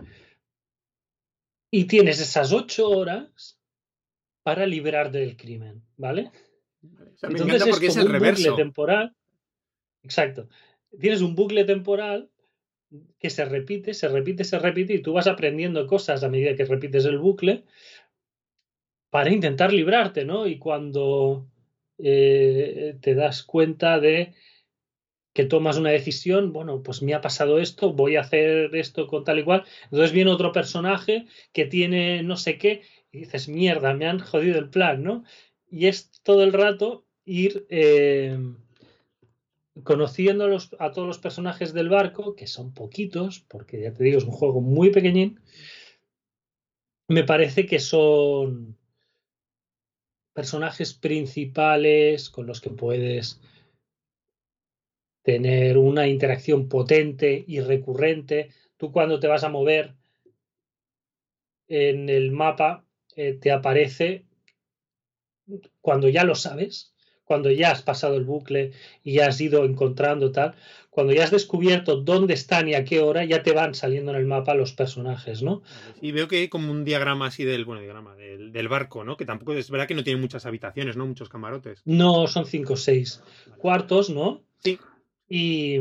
Y tienes esas 8 horas para librarte del crimen, ¿vale? Entonces es, como un bucle temporal. Exacto. Tienes un bucle temporal que se repite, se repite, se repite y tú vas aprendiendo cosas a medida que repites el bucle para intentar librarte, ¿no? Y cuando eh, te das cuenta de que tomas una decisión, bueno, pues me ha pasado esto, voy a hacer esto con tal y cual. Entonces viene otro personaje que tiene no sé qué y dices, mierda, me han jodido el plan, ¿no? Y es todo el rato ir eh, conociendo a, todos los personajes del barco, que son poquitos, porque ya te digo, es un juego muy pequeñín, me parece que son personajes principales con los que puedes tener una interacción potente y recurrente. Tú cuando te vas a mover en el mapa, eh, te aparece cuando ya lo sabes, cuando ya has pasado el bucle y ya has ido encontrando tal, cuando ya has descubierto dónde están y a qué hora, ya te van saliendo en el mapa los personajes, ¿no? Y veo que hay como un diagrama así del, bueno, diagrama, del, barco, ¿no? Que tampoco es verdad que no tiene muchas habitaciones, ¿no? Muchos camarotes. No, son cinco o seis cuartos, ¿no? Sí. Y,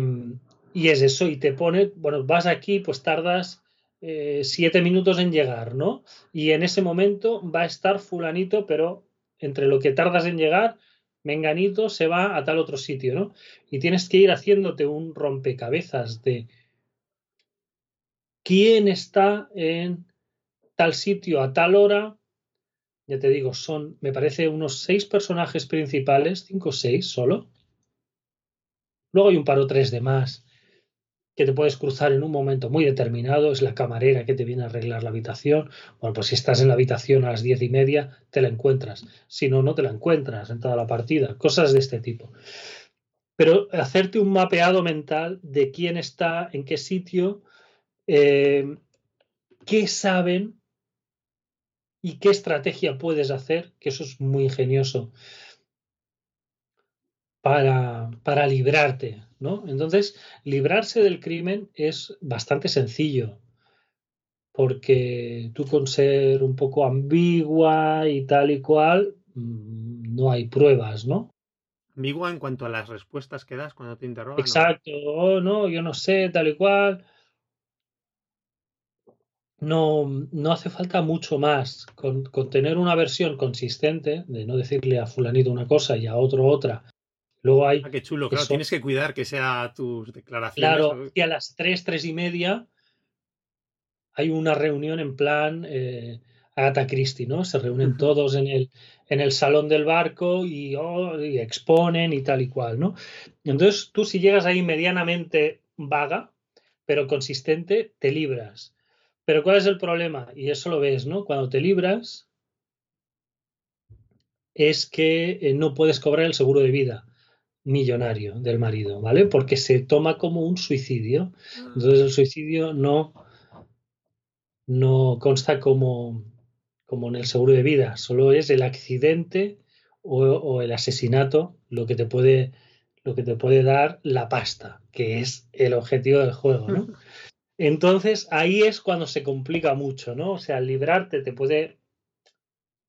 y, es eso, y te pone, bueno, vas aquí, pues tardas eh, siete minutos en llegar, ¿no? Y en ese momento va a estar fulanito, pero entre lo que tardas en llegar, Menganito se va a tal otro sitio, ¿no? Y tienes que ir haciéndote un rompecabezas de quién está en tal sitio a tal hora. Ya te digo, son, me parece, unos seis personajes principales, cinco o seis solo. Luego hay un par o tres de más que te puedes cruzar en un momento muy determinado, es la camarera que te viene a arreglar la habitación. Bueno, pues si estás en la habitación a las diez y media, te la encuentras. Si no, no te la encuentras en toda la partida. Cosas de este tipo. Pero hacerte un mapeado mental de quién está, en qué sitio, eh, qué saben y qué estrategia puedes hacer, que eso es muy ingenioso para, para librarte ¿no? Entonces, librarse del crimen es bastante sencillo, porque tú con ser un poco ambigua y tal y cual, mm, no hay pruebas, ¿no? Ambigua en cuanto a las respuestas que das cuando te interrogan. Exacto, ¿no? Oh, no, yo no sé, tal y cual. No, no hace falta mucho más. Con, con, tener una versión consistente, de no decirle a fulanito una cosa y a otro otra, Luego hay. Ah, qué chulo, claro, tienes que cuidar que sea tus declaraciones. Claro, y a las 3, 3 y media hay una reunión en plan eh, Agatha Christie, ¿no? Se reúnen todos en el, en el salón del barco y, oh, y, exponen y tal y cual, ¿no? Entonces tú, si llegas ahí medianamente vaga, pero consistente, te libras. Pero ¿cuál es el problema? Y eso lo ves, ¿no? Cuando te libras, es que eh, no puedes cobrar el seguro de vida millonario del marido, ¿vale? Porque se toma como un suicidio. Entonces el suicidio no, no consta como, como en el seguro de vida, solo es el accidente o, el asesinato lo que te puede lo que te puede dar la pasta, que es el objetivo del juego, ¿no? Entonces ahí es cuando se complica mucho, ¿no? O sea, librarte te puede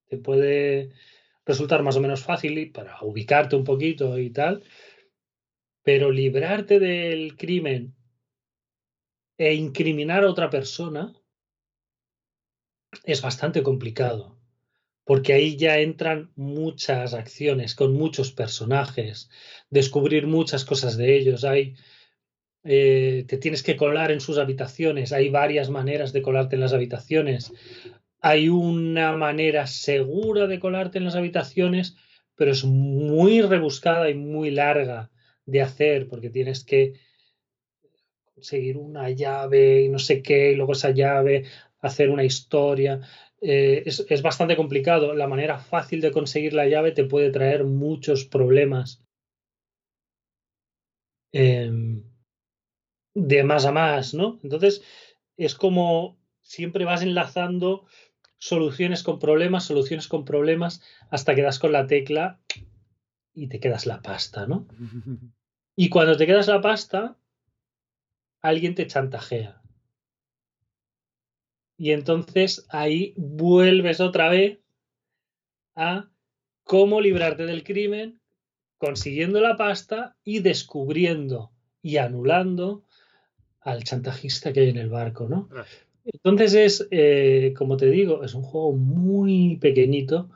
te puede resultar más o menos fácil para ubicarte un poquito y tal, pero librarte del crimen e incriminar a otra persona es bastante complicado, porque ahí ya entran muchas acciones con muchos personajes, descubrir muchas cosas de ellos, hay eh, te tienes que colar en sus habitaciones, hay varias maneras de colarte en las habitaciones, hay una manera segura de colarte en las habitaciones, pero es muy rebuscada y muy larga de hacer, porque tienes que conseguir una llave y no sé qué, y luego esa llave, hacer una historia. Eh, es, bastante complicado. La manera fácil de conseguir la llave te puede traer muchos problemas. Em, de más a más, ¿no? Entonces, es como siempre vas enlazando soluciones con problemas, soluciones con problemas, hasta que das con la tecla y te quedas la pasta, ¿no? Y cuando te quedas la pasta, alguien te chantajea. Y entonces ahí vuelves otra vez a cómo librarte del crimen consiguiendo la pasta y descubriendo y anulando al chantajista que hay en el barco, ¿no? Entonces es, eh, como te digo, es un juego muy pequeñito,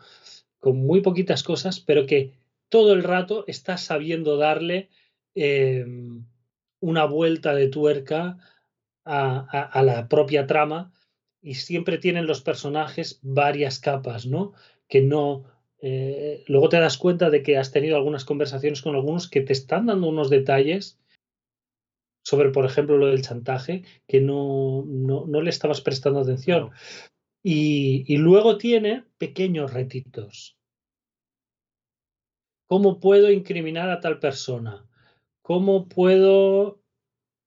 con muy poquitas cosas, pero que todo el rato está sabiendo darle em, una vuelta de tuerca a, la propia trama y siempre tienen los personajes varias capas, ¿no? Que no... Eh, luego te das cuenta de que has tenido algunas conversaciones con algunos que te están dando unos detalles sobre, por ejemplo, lo del chantaje, que no, no, le estabas prestando atención. Y, y, luego tiene pequeños retitos. ¿Cómo puedo incriminar a tal persona? ¿Cómo puedo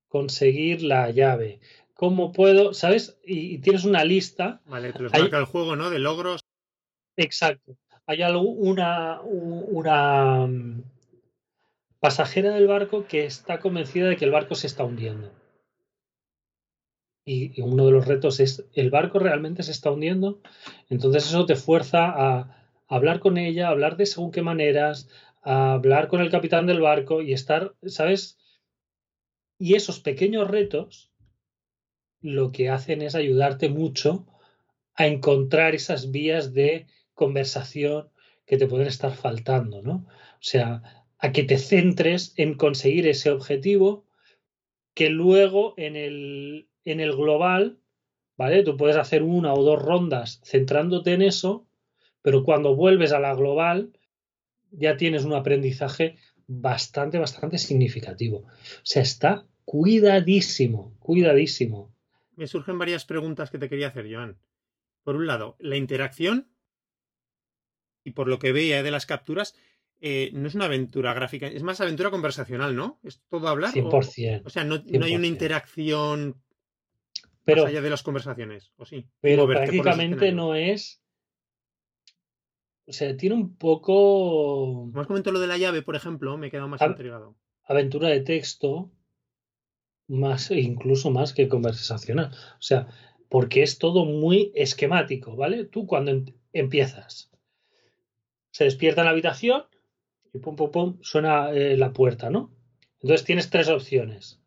conseguir la llave? ¿Cómo puedo, sabes? Y, tienes una lista. Vale, te los marca el juego, ¿no? De logros. Exacto. Hay una, una pasajera del barco que está convencida de que el barco se está hundiendo. Y, uno de los retos es, ¿el barco realmente se está hundiendo? Entonces eso te fuerza a, hablar con ella, hablar de según qué maneras, a hablar con el capitán del barco y estar, ¿sabes? Y esos pequeños retos lo que hacen es ayudarte mucho a encontrar esas vías de conversación que te pueden estar faltando, ¿no? O sea, a que te centres en conseguir ese objetivo que luego en el, en el global, ¿vale? Tú puedes hacer una o dos rondas centrándote en eso, pero cuando vuelves a la global ya tienes un aprendizaje bastante, bastante significativo. O sea, está cuidadísimo, cuidadísimo. Me surgen varias preguntas que te quería hacer, Joan. Por un lado, la interacción, y por lo que veía de las capturas, eh, no es una aventura gráfica, es más aventura conversacional, ¿no? ¿Es todo hablar? 100%. O, sea, no, hay una interacción pero, más allá de las conversaciones, ¿o sí? Pero prácticamente no es... O sea, tiene un poco... Más comento lo de la llave, por ejemplo, me he quedado más intrigado. Aventura de texto, más incluso más que conversacional. O sea, porque es todo muy esquemático, ¿vale? Tú cuando em, empiezas, se despierta en la habitación y pum, pum, pum, suena eh, la puerta, ¿no? Entonces tienes tres opciones.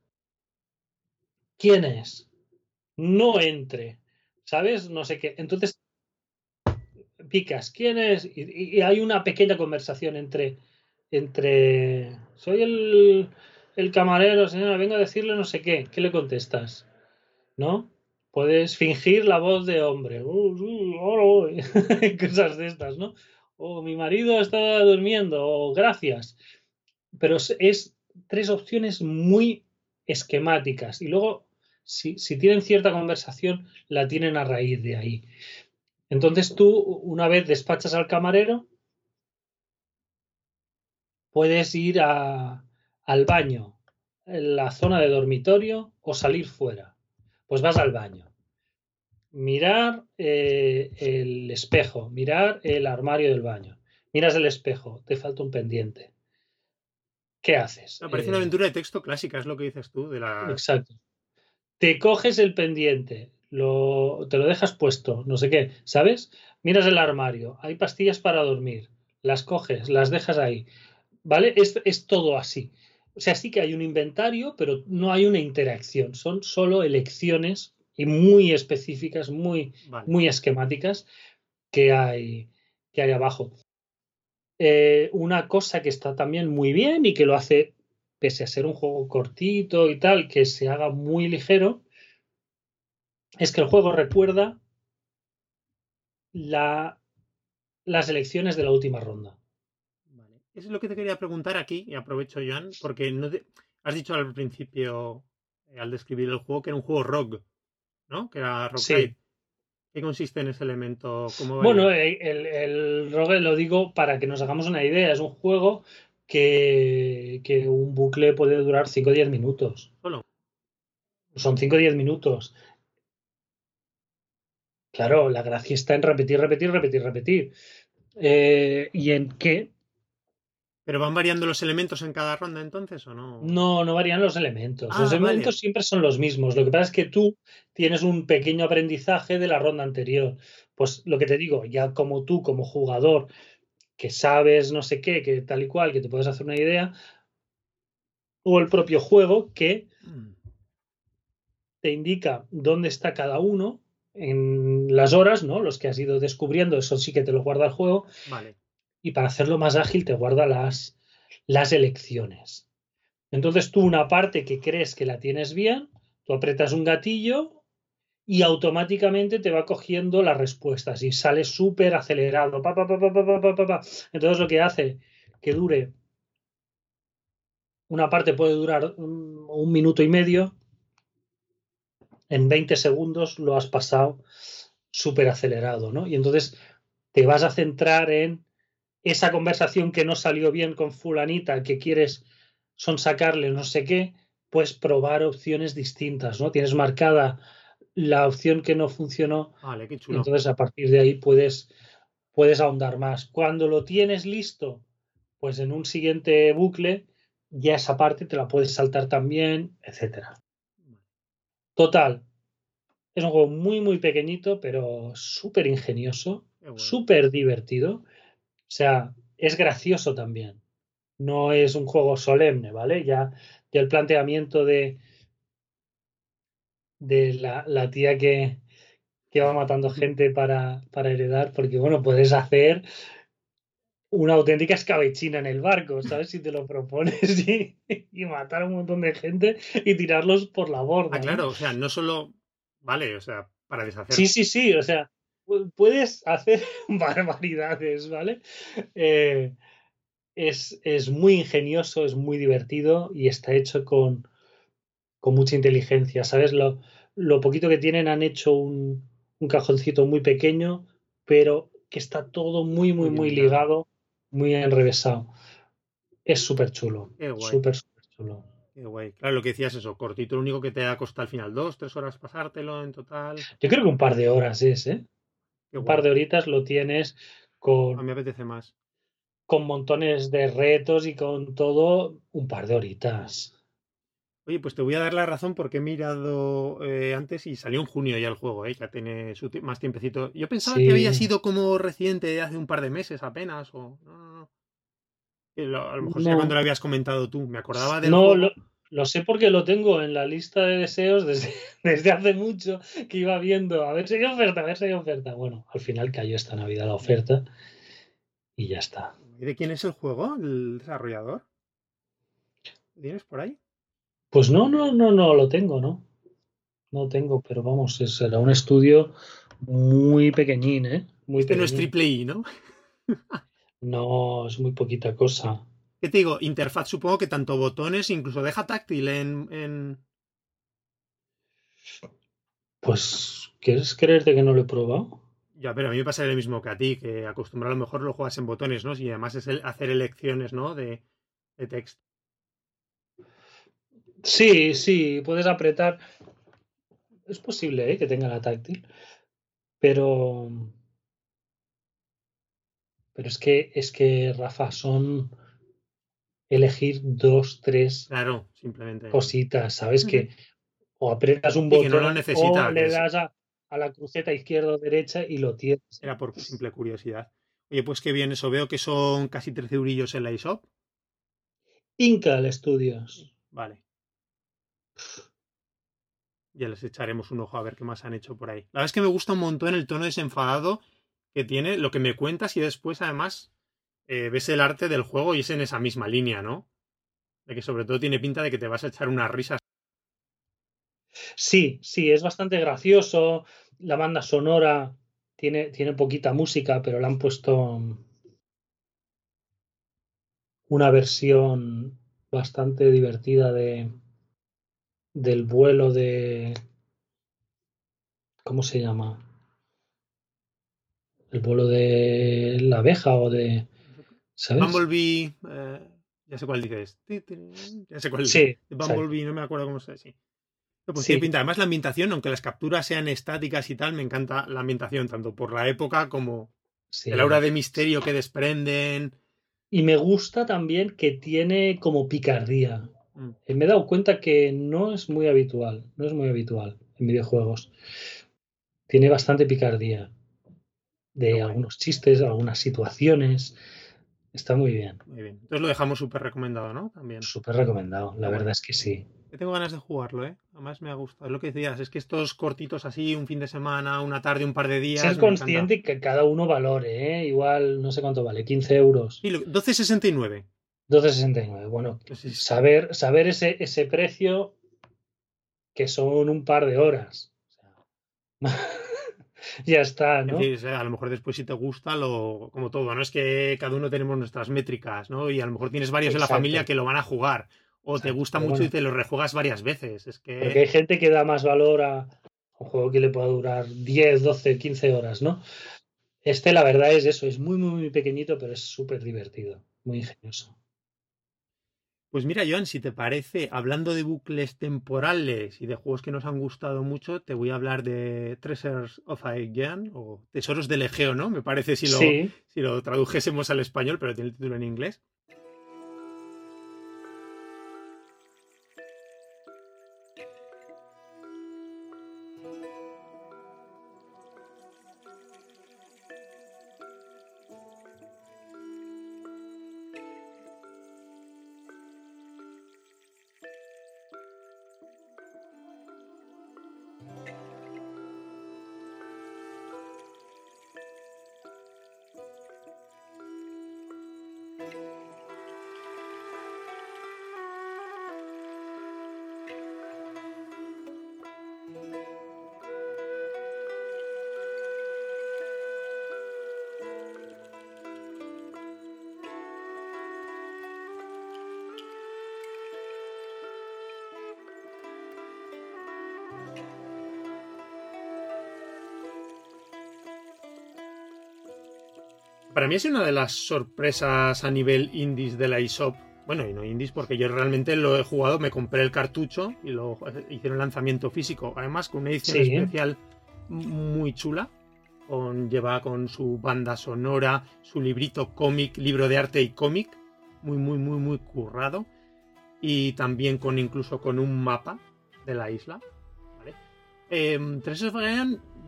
¿Quién es? No entre, ¿sabes? No sé qué. Entonces picas, ¿quién es? Y, hay una pequeña conversación entre, entre, soy el, el camarero, señora, vengo a decirle no sé qué. ¿Qué le contestas? ¿No? Puedes fingir la voz de hombre. Cosas de estas, ¿no? O mi marido está durmiendo, o gracias. Pero es, tres opciones muy esquemáticas y luego, si, tienen cierta conversación, la tienen a raíz de ahí. Entonces tú, una vez despachas al camarero, puedes ir al baño, en la zona de dormitorio o salir fuera. Pues vas al baño mirar eh, el espejo, mirar el armario del baño. Miras el espejo, te falta un pendiente. ¿Qué haces? Aparece una eh, aventura de texto clásica, es lo que dices tú. De la... Exacto. Te coges el pendiente, lo, te lo dejas puesto, no sé qué, ¿sabes? Miras el armario, hay pastillas para dormir, las coges, las dejas ahí. ¿Vale? Es, es todo así. O sea, sí que hay un inventario, pero no hay una interacción, son solo elecciones y muy específicas, muy, muy esquemáticas que hay, que hay abajo. Eh, una cosa que está también muy bien y que lo hace, pese a ser un juego cortito y tal, que se haga muy ligero, es que el juego recuerda la, las elecciones de la última ronda. Eso es lo que te quería preguntar aquí, y aprovecho, Joan, porque no has dicho al principio, eh, al describir el juego, que era un juego rock. ¿No? Que era Rock sí. ¿Qué consiste en ese elemento? bueno, el, el Rogue lo digo para que nos hagamos una idea. Es un juego que, que un bucle puede durar 5 o 10 minutos. Solo. Son 5 o 10 minutos. Claro, la gracia está en repetir, repetir, repetir, repetir. Eh, y en qué ¿Pero van variando los elementos en cada ronda entonces o no? No, no varían los elementos. los ah, elementos siempre son los mismos. Lo que pasa es que tú tienes un pequeño aprendizaje de la ronda anterior. Pues lo que te digo, ya como tú, como jugador, que sabes no sé qué, que tal y cual, que te puedes hacer una idea, o el propio juego que mm. te indica dónde está cada uno en las horas, ¿no? Los que has ido descubriendo, eso sí que te lo guarda el juego. Vale y para hacerlo más ágil te guarda las, las elecciones. Entonces tú una parte que crees que la tienes bien, tú apretas un gatillo y automáticamente te va cogiendo las respuestas y sale súper acelerado. Entonces lo que hace que dure una parte puede durar un, un, minuto y medio. En 20 segundos lo has pasado súper acelerado, ¿no? Y entonces te vas a centrar en esa conversación que no salió bien con fulanita, que quieres son sacarle no sé qué, pues probar opciones distintas, ¿no? Tienes marcada la opción que no funcionó. Vale, qué chulo. Entonces a partir de ahí puedes, puedes ahondar más. Cuando lo tienes listo, pues en un siguiente bucle, ya esa parte te la puedes saltar también, etcétera. Total. Es un juego muy, muy pequeñito, pero súper ingenioso, súper divertido. O sea, es gracioso también. No es un juego solemne, ¿vale? Ya, el planteamiento de, de la, tía que, que, va matando gente para, para heredar, porque bueno, puedes hacer una auténtica escabechina en el barco, ¿sabes? Si te lo propones y, y, matar a un montón de gente y tirarlos por la borda. Ah, claro, o sea, no solo. Vale, o sea, para deshacer. Sí, sí, sí, o sea, puedes hacer barbaridades, ¿vale? Eh, es, muy ingenioso, es muy divertido y está hecho con, con mucha inteligencia, ¿sabes? Lo, lo, poquito que tienen han hecho un, un, cajoncito muy pequeño, pero que está todo muy, muy, muy ligado, muy enrevesado. Es súper chulo. Súper, súper chulo. Qué guay. Claro, lo que decías eso, cortito, lo único que te ha costado al final, dos, tres horas pasártelo en total. Yo creo que un par de horas es, ¿eh? Un par de horitas lo tienes con. A mí me apetece más. Con montones de retos y con todo, un par de horitas. Oye, pues te voy a dar la razón porque he mirado eh, antes y salió en junio ya el juego, ¿eh? ya tiene más tiempecito. Yo pensaba que había sido como reciente hace un par de meses apenas, o no, no, no. A lo mejor cuando lo habías comentado tú, me acordaba de. No, lo sé porque lo tengo en la lista de deseos desde, desde hace mucho que iba viendo a ver si hay oferta, a ver si hay oferta. Bueno, al final cayó esta Navidad la oferta y ya está. ¿Y de quién es el juego, el desarrollador? ¿Tienes por ahí? Pues no, no, no, no lo tengo, ¿no? No tengo, pero vamos, será un estudio muy pequeñín, ¿eh? Muy este no es triple I, ¿no? no, es muy poquita cosa. ¿Qué te digo? Interfaz, supongo que tanto botones, incluso deja táctil en, Pues, ¿quieres creerte que no lo he probado? Ya, pero a mí me pasa lo mismo que a ti, que acostumbrado a lo mejor lo juegas en botones, ¿no? Y además es el hacer elecciones, ¿no? De, de texto. Sí, sí, puedes apretar. Es posible ¿eh? que tenga la táctil, pero. Pero es que, es que, Rafa, son elegir dos, tres claro, simplemente. cositas, ¿sabes? Que o aprietas un botón o le das a, la cruceta izquierda o derecha y lo tienes. Era por simple curiosidad. Oye, pues qué bien eso. Veo que son casi 13 eurillos en la ISOP. Incal Studios. Vale. Ya les echaremos un ojo a ver qué más han hecho por ahí. La verdad es que me gusta un montón el tono desenfadado que tiene, lo que me cuentas y después además eh, ves el arte del juego y es en esa misma línea, ¿no? De que sobre todo tiene pinta de que te vas a echar unas risas. Sí, sí, es bastante gracioso. La banda sonora tiene, tiene poquita música, pero le han puesto una versión bastante divertida de del vuelo de ¿cómo se llama? El vuelo de la abeja o de ¿Sabes? Bumblebee, eh, ya sé cuál dices. Ya sé cuál sí, Bumblebee, no me acuerdo cómo se dice. Pues sí. pinta. Además, la ambientación, aunque las capturas sean estáticas y tal, me encanta la ambientación, tanto por la época como el aura de misterio que desprenden. Y me gusta también que tiene como picardía. Mm. Eh, me he dado cuenta que no es muy habitual, no es muy habitual en videojuegos. Tiene bastante picardía de algunos chistes, algunas situaciones. Está muy bien. Muy bien. Entonces lo dejamos súper recomendado, ¿no? También. Súper recomendado, la verdad es que sí. tengo ganas de jugarlo, ¿eh? Además me ha gustado. Es lo que decías, es que estos cortitos así, un fin de semana, una tarde, un par de días. Ser consciente que cada uno valore, ¿eh? Igual, no sé cuánto vale, 15 euros. Sí, 12,69. 12,69. Bueno, saber, saber ese, ese precio que son un par de horas. Ya está, ¿no? a lo mejor después si te gusta, lo, como todo, ¿no? Es que cada uno tenemos nuestras métricas, ¿no? Y a lo mejor tienes varios en la familia que lo van a jugar. O te gusta mucho y te lo rejuegas varias veces. Es que... Porque hay gente que da más valor a un juego que le pueda durar 10, 12, 15 horas, ¿no? Este, la verdad, es eso, es muy, muy, muy pequeñito, pero es súper divertido, muy ingenioso. Pues mira, Joan, si te parece, hablando de bucles temporales y de juegos que nos han gustado mucho, te voy a hablar de Treasures of Aegean o Tesoros del Egeo, ¿no? Me parece si lo, si lo tradujésemos al español, pero tiene el título en inglés. Para mí es una de las sorpresas a nivel indies de la eShop. Bueno, y no indies porque yo realmente lo he jugado, me compré el cartucho y lo hicieron lanzamiento físico. Además, con una edición especial muy chula. Con, lleva con su banda sonora, su librito cómic, libro de arte y cómic. Muy, muy, muy, muy currado. Y también con incluso con un mapa de la isla. ¿vale? Eh, Tres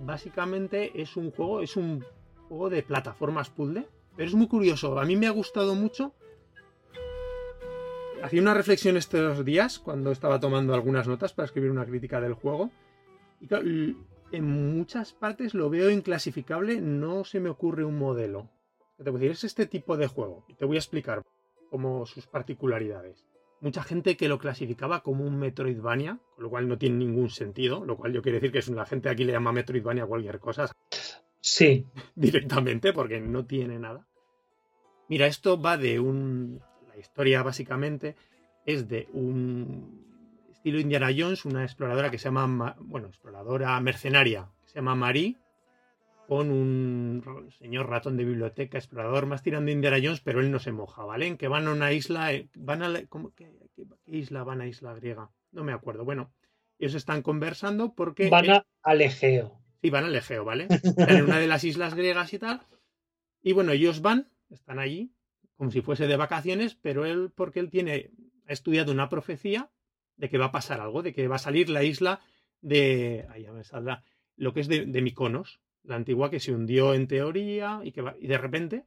básicamente es un juego, es un juego de plataformas puzzle, pero es muy curioso. A mí me ha gustado mucho. Hacía una reflexión estos días cuando estaba tomando algunas notas para escribir una crítica del juego. Y en muchas partes lo veo inclasificable, no se me ocurre un modelo. Te voy a decir, es este tipo de juego. Te voy a explicar como sus particularidades. Mucha gente que lo clasificaba como un Metroidvania, con lo cual no tiene ningún sentido, lo cual yo quiero decir que la gente aquí le llama Metroidvania cualquier cosa. Sí. Directamente, porque no tiene nada. Mira, esto va de un. La historia, básicamente, es de un estilo Indiana Jones, una exploradora que se llama. Bueno, exploradora mercenaria, que se llama Marie, con un señor ratón de biblioteca, explorador, más tirando Indiana Jones, pero él no se moja, ¿vale? En que van a una isla. Eh, van a. ¿cómo, qué, isla van a isla griega? No me acuerdo. Bueno, ellos están conversando porque. Van a Alegeo. Sí, van al Egeo, ¿vale? en una de las islas griegas y tal. Y bueno, ellos van, están allí, como si fuese de vacaciones, pero él, porque él tiene, ha estudiado una profecía de que va a pasar algo, de que va a salir la isla de. Ahí ya me saldrá. Lo que es de, de Miconos, la antigua que se hundió en teoría y que va, y de repente,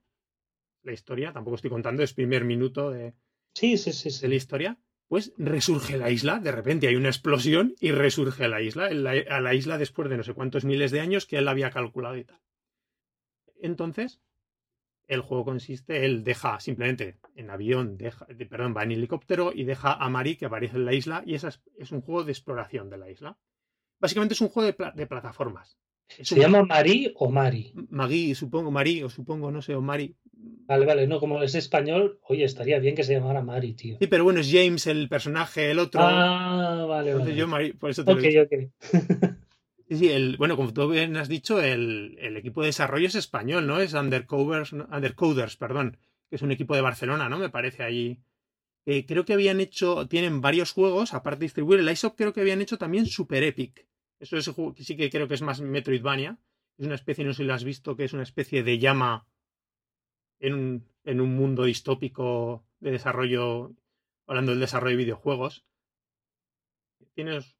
la historia, tampoco estoy contando, es primer minuto de, sí, sí, sí, de la historia pues resurge la isla, de repente hay una explosión y resurge la isla, a la isla después de no sé cuántos miles de años que él había calculado y tal. Entonces, el juego consiste, él deja simplemente en avión, deja, perdón, va en helicóptero y deja a Mari que aparece en la isla y esa es, un juego de exploración de la isla. Básicamente es un juego de, plataformas. ¿Se llama Mari o Mari? Magui, supongo, Mari, o supongo, no sé, o Mari. Vale, vale, no, como es español, oye, estaría bien que se llamara Mari, tío. Sí, pero bueno, es James el personaje, el otro. Ah, vale, vale. Yo, Mari, por eso te okay, lo okay. Sí, sí, el, bueno, como tú bien has dicho, el, el, equipo de desarrollo es español, ¿no? Es Undercoders, Undercoders, perdón, que es un equipo de Barcelona, ¿no? Me parece allí. Eh, creo que habían hecho, tienen varios juegos, aparte de distribuir el ISOP, creo que habían hecho también Super Epic. Eso es sí que creo que es más Metroidvania. Es una especie, no sé si lo has visto, que es una especie de llama en un, en un mundo distópico de desarrollo, hablando del desarrollo de videojuegos. Tienes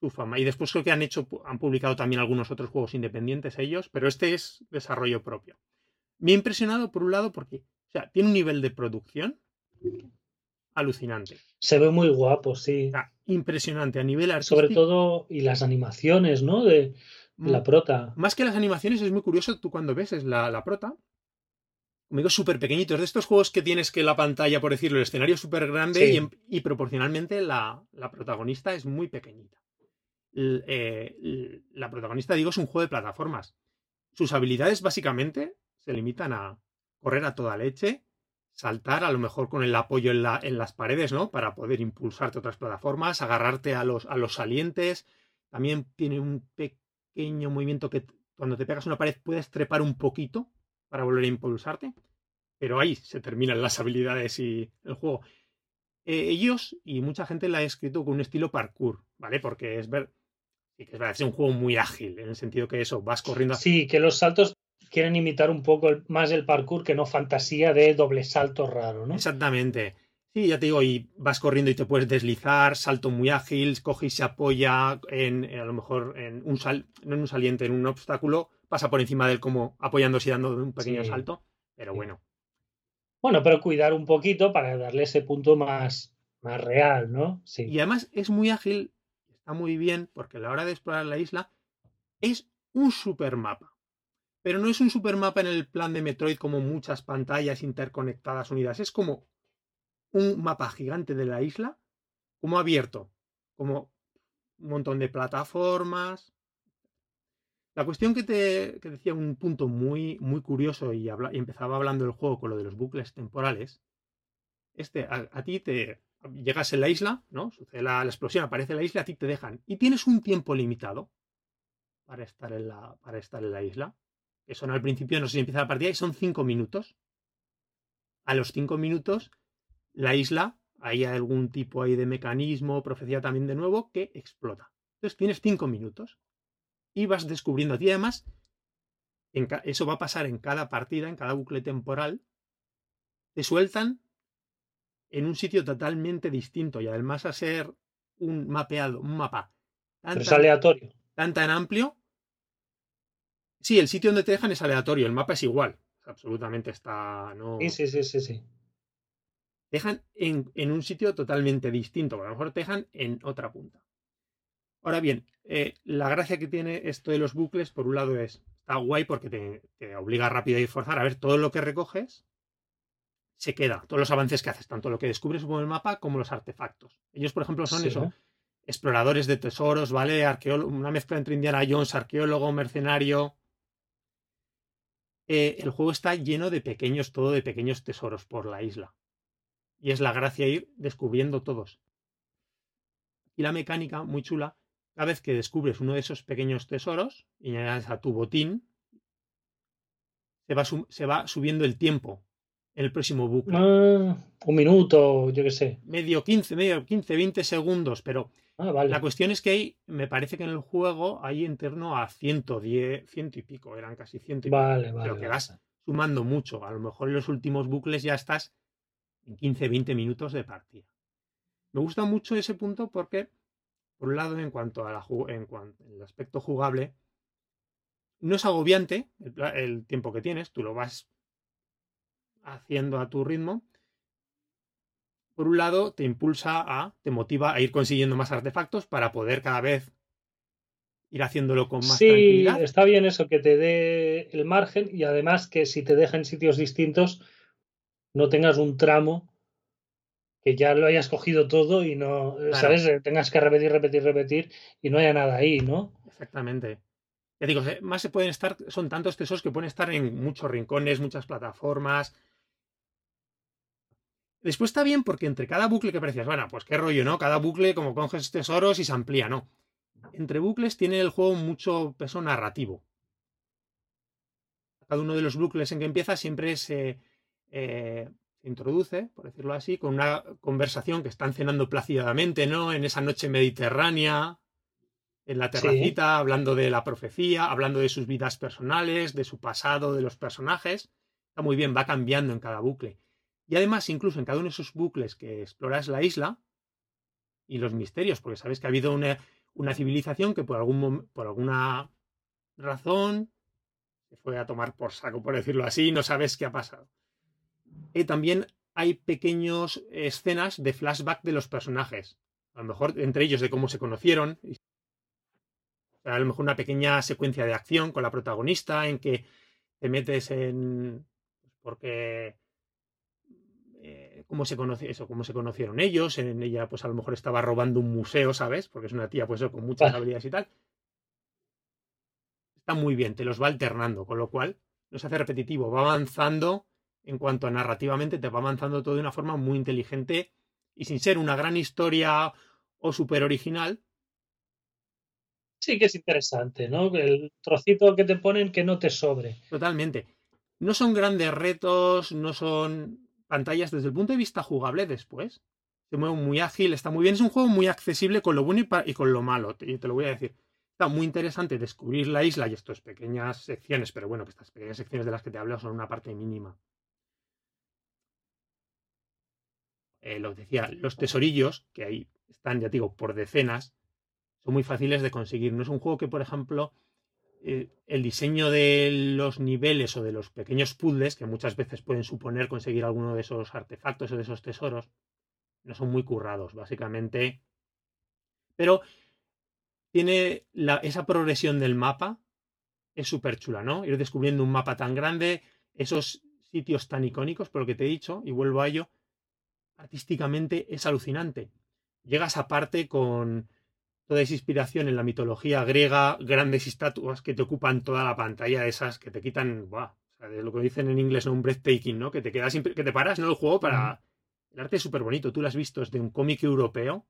su fama. Y después creo que han hecho, han publicado también algunos otros juegos independientes ellos, pero este es desarrollo propio. Me ha impresionado por un lado porque, o sea, tiene un nivel de producción alucinante. Se ve muy guapo, sí. impresionante a nivel artístico. Sobre todo, y las animaciones, ¿no? De, la mm, prota. Más que las animaciones, es muy curioso, tú cuando ves es la, la prota, como digo, súper pequeñitos, de estos juegos que tienes que la pantalla, por decirlo, el escenario es súper grande y, proporcionalmente la, la, protagonista es muy pequeñita. Eh, la protagonista, digo, es un juego de plataformas. Sus habilidades básicamente se limitan a correr a toda leche, saltar, a lo mejor con el apoyo en, la, en las paredes, ¿no? Para poder impulsarte a otras plataformas, agarrarte a los, a los salientes. También tiene un pequeño movimiento que cuando te pegas una pared puedes trepar un poquito para volver a impulsarte. Pero ahí se terminan las habilidades y el juego. Eh, ellos y mucha gente la ha escrito con un estilo parkour, ¿vale? Porque es ver. que verdad, es un juego muy ágil, en el sentido que eso, vas corriendo. Sí, que los saltos quieren imitar un poco más el parkour que no fantasía de doble salto raro, ¿no? Exactamente. Sí, ya te digo, y vas corriendo y te puedes deslizar, salto muy ágil, coge y se apoya en, a lo mejor en un sal, no en un saliente, en un obstáculo, pasa por encima de él como apoyándose y dando un pequeño salto, pero bueno. Bueno, pero cuidar un poquito para darle ese punto más, más real, ¿no? Sí. Y además es muy ágil, está muy bien, porque a la hora de explorar la isla es un super mapa. Pero no es un supermapa en el plan de Metroid como muchas pantallas interconectadas unidas. Es como un mapa gigante de la isla, como abierto, como un montón de plataformas. La cuestión que te decía un punto muy, muy curioso y, empezaba hablando del juego con lo de los bucles temporales. Este, a, ti te llegas en la isla, ¿no? Sucede la, la, explosión, aparece la isla, a ti te dejan. Y tienes un tiempo limitado para estar en la, para estar en la isla que son al principio, no sé si empieza la partida, y son cinco minutos. A los cinco minutos, la isla, hay algún tipo ahí de mecanismo, profecía también de nuevo, que explota. Entonces tienes cinco minutos y vas descubriendo ti además, eso va a pasar en cada partida, en cada bucle temporal, te sueltan en un sitio totalmente distinto y además a ser un mapeado, un mapa tan, aleatorio. tan tan amplio Sí, el sitio donde te dejan es aleatorio, el mapa es igual. Absolutamente está. No... Sí, sí, sí, sí. Dejan en, en, un sitio totalmente distinto. A lo mejor te dejan en otra punta. Ahora bien, eh, la gracia que tiene esto de los bucles, por un lado, es. Está guay porque te, te obliga rápido a forzar a ver todo lo que recoges. Se queda, todos los avances que haces, tanto lo que descubres con el mapa como los artefactos. Ellos, por ejemplo, son eso, exploradores de tesoros, ¿vale? una mezcla entre Indiana Jones, arqueólogo, mercenario. Eh, el juego está lleno de pequeños, todo de pequeños tesoros por la isla. Y es la gracia ir descubriendo todos. Y la mecánica, muy chula, cada vez que descubres uno de esos pequeños tesoros y añades a tu botín, se va, se va, subiendo el tiempo en el próximo bucle. Ah, un minuto, yo qué sé. Medio 15, medio 15, 20 segundos, pero Ah, la cuestión es que hay, me parece que en el juego hay en torno a 110, ciento y pico, eran casi ciento y vale, Pero que vas sumando mucho. A lo mejor en los últimos bucles ya estás en 15, 20 minutos de partida. Me gusta mucho ese punto porque, por un lado, en cuanto a la, en cuanto al aspecto jugable, no es agobiante el tiempo que tienes, tú lo vas haciendo a tu ritmo por un lado, te impulsa a, te motiva a ir consiguiendo más artefactos para poder cada vez ir haciéndolo con más sí, está bien eso, que te dé el margen y además que si te deja en sitios distintos, no tengas un tramo que ya lo hayas cogido todo y no, ¿sabes? Tengas que repetir, repetir, repetir y no haya nada ahí, ¿no? Exactamente. Ya digo, más se pueden estar, son tantos tesoros que pueden estar en muchos rincones, muchas plataformas, Después está bien porque entre cada bucle que parecías, bueno, pues qué rollo, ¿no? Cada bucle como coges tesoros y se amplía, ¿no? Entre bucles tiene el juego mucho peso narrativo. Cada uno de los bucles en que empieza siempre se eh, introduce, por decirlo así, con una conversación que están cenando plácidamente, ¿no? En esa noche mediterránea, en la terracita, hablando de la profecía, hablando de sus vidas personales, de su pasado, de los personajes Está muy bien, va cambiando en cada bucle. Y además, incluso en cada uno de esos bucles que exploras la isla y los misterios, porque sabes que ha habido una, una civilización que por, algún, por alguna razón se fue a tomar por saco, por decirlo así, y no sabes qué ha pasado. Y también hay pequeñas escenas de flashback de los personajes. A lo mejor entre ellos de cómo se conocieron. A lo mejor una pequeña secuencia de acción con la protagonista en que te metes en. Porque. Cómo se conoce eso, cómo se conocieron ellos. En ella, pues a lo mejor estaba robando un museo, ¿sabes? Porque es una tía, pues con muchas habilidades y tal. Está muy bien, te los va alternando, con lo cual no se hace repetitivo, va avanzando en cuanto a narrativamente, te va avanzando todo de una forma muy inteligente y sin ser una gran historia o súper original. Sí que es interesante, ¿no? El trocito que te ponen que no te sobre. Totalmente. No son grandes retos, no son pantallas desde el punto de vista jugable después. Se mueve muy ágil, está muy bien. Es un juego muy accesible con lo bueno y, con lo malo, te, te lo voy a decir. Está muy interesante descubrir la isla y estas pequeñas secciones, pero bueno, que estas pequeñas secciones de las que te hablo son una parte mínima. eh, lo decía, los tesorillos, que ahí están, ya digo, por decenas, son muy fáciles de conseguir. No es un juego que, por ejemplo, el diseño de los niveles o de los pequeños puzzles, que muchas veces pueden suponer conseguir alguno de esos artefactos o de esos tesoros, no son muy currados, básicamente. Pero tiene la, esa progresión del mapa, es súper chula, ¿no? Ir descubriendo un mapa tan grande, esos sitios tan icónicos, por lo que te he dicho, y vuelvo a ello, artísticamente es alucinante. Llegas aparte con toda esa inspiración en la mitología griega, grandes estatuas que te ocupan toda la pantalla, esas que te quitan, buah, de lo que dicen en inglés, ¿no? un breathtaking, ¿no? Que te quedas, que te paras, ¿no? El juego para... El arte es súper bonito, tú lo has visto, es de un cómic europeo.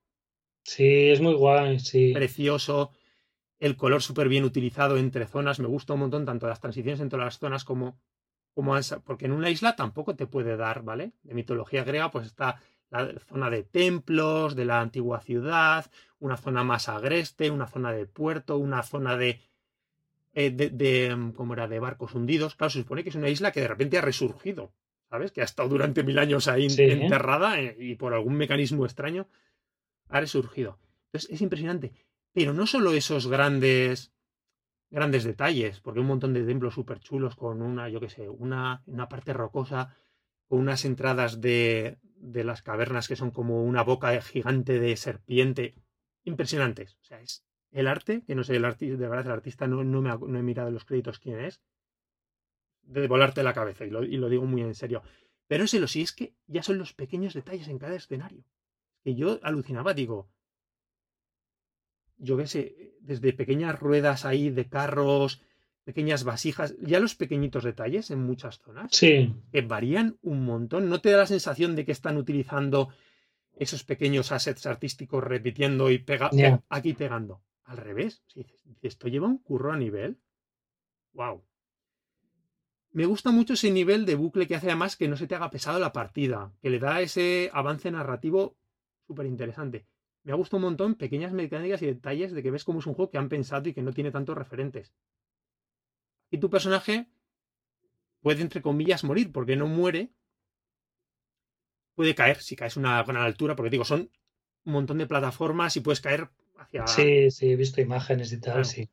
Sí, es muy guay, sí. Precioso, el color súper bien utilizado entre zonas, me gusta un montón, tanto las transiciones entre las zonas como como porque en una isla tampoco te puede dar, ¿vale? De mitología griega, pues está la zona de templos, de la antigua ciudad, una zona más agreste, una zona de puerto, una zona de, eh, de, mm, ¿cómo era? De barcos hundidos. Claro, se supone que es una isla que de repente ha resurgido, ¿sabes? Que ha estado durante mil años ahí enterrada eh, y por algún mecanismo extraño ha resurgido. Entonces es impresionante. Pero no solo esos grandes grandes detalles, porque un montón de templos súper chulos con una, yo qué sé, una, una parte rocosa, unas entradas de, de las cavernas que son como una boca gigante de serpiente, impresionantes. O sea, es el arte, que no sé, el artista, de verdad el artista no, no, me he mirado los créditos quién es, de volarte la cabeza, y lo, digo muy en serio. Pero sé lo sí es que ya son los pequeños detalles en cada escenario. Que yo alucinaba, digo, yo qué sé, desde pequeñas ruedas ahí de carros, pequeñas vasijas, ya los pequeñitos detalles en muchas zonas, sí. que varían un montón. ¿No te da la sensación de que están utilizando esos pequeños assets artísticos repitiendo y pega aquí pegando? Al revés, si esto lleva un curro a nivel. ¡Wow! Me gusta mucho ese nivel de bucle que hace además que no se te haga pesado la partida, que le da ese avance narrativo súper interesante me ha gustado un montón pequeñas mecánicas y detalles de que ves cómo es un juego que han pensado y que no tiene tantos referentes. Y tu personaje puede, entre comillas, morir, porque no muere. Puede caer si caes a una gran altura, porque digo, son un montón de plataformas y puedes caer hacia. Sí, sí, he visto imágenes y tal, sí.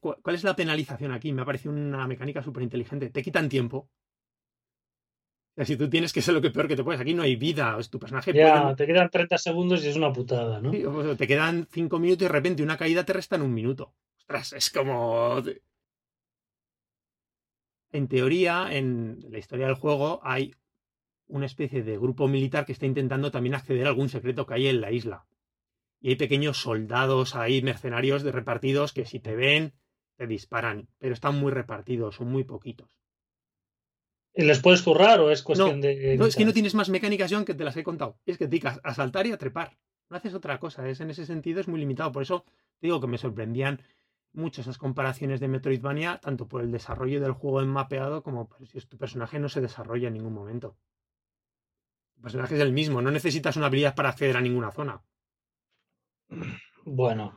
¿Cuál es la penalización aquí? Me ha parecido una mecánica súper inteligente. Te quitan tiempo si tú tienes que ser lo que peor que te puedes, aquí no hay vida, tu personaje. Ya, te quedan 30 segundos y es una putada, ¿no? te quedan 5 minutos y de repente una caída te resta en un minuto. Ostras, es como. En teoría, en la historia del juego, hay una especie de grupo militar que está intentando también acceder a algún secreto que hay en la isla. Y hay pequeños soldados ahí, mercenarios de repartidos, que si te ven, te disparan. Pero están muy repartidos, son muy poquitos. ¿Y les puedes currar o es cuestión de.? No, es que no tienes más mecánicas, John, que te las he contado. Es que te dedicas a saltar y a trepar. No haces otra cosa. Es, en ese sentido es muy limitado. Por eso te digo que me sorprendían mucho esas comparaciones de Metroidvania, tanto por el desarrollo del juego en mapeado como por si tu personaje no se desarrolla en ningún momento. Tu personaje es el mismo, no necesitas una habilidad para acceder a ninguna zona. Bueno.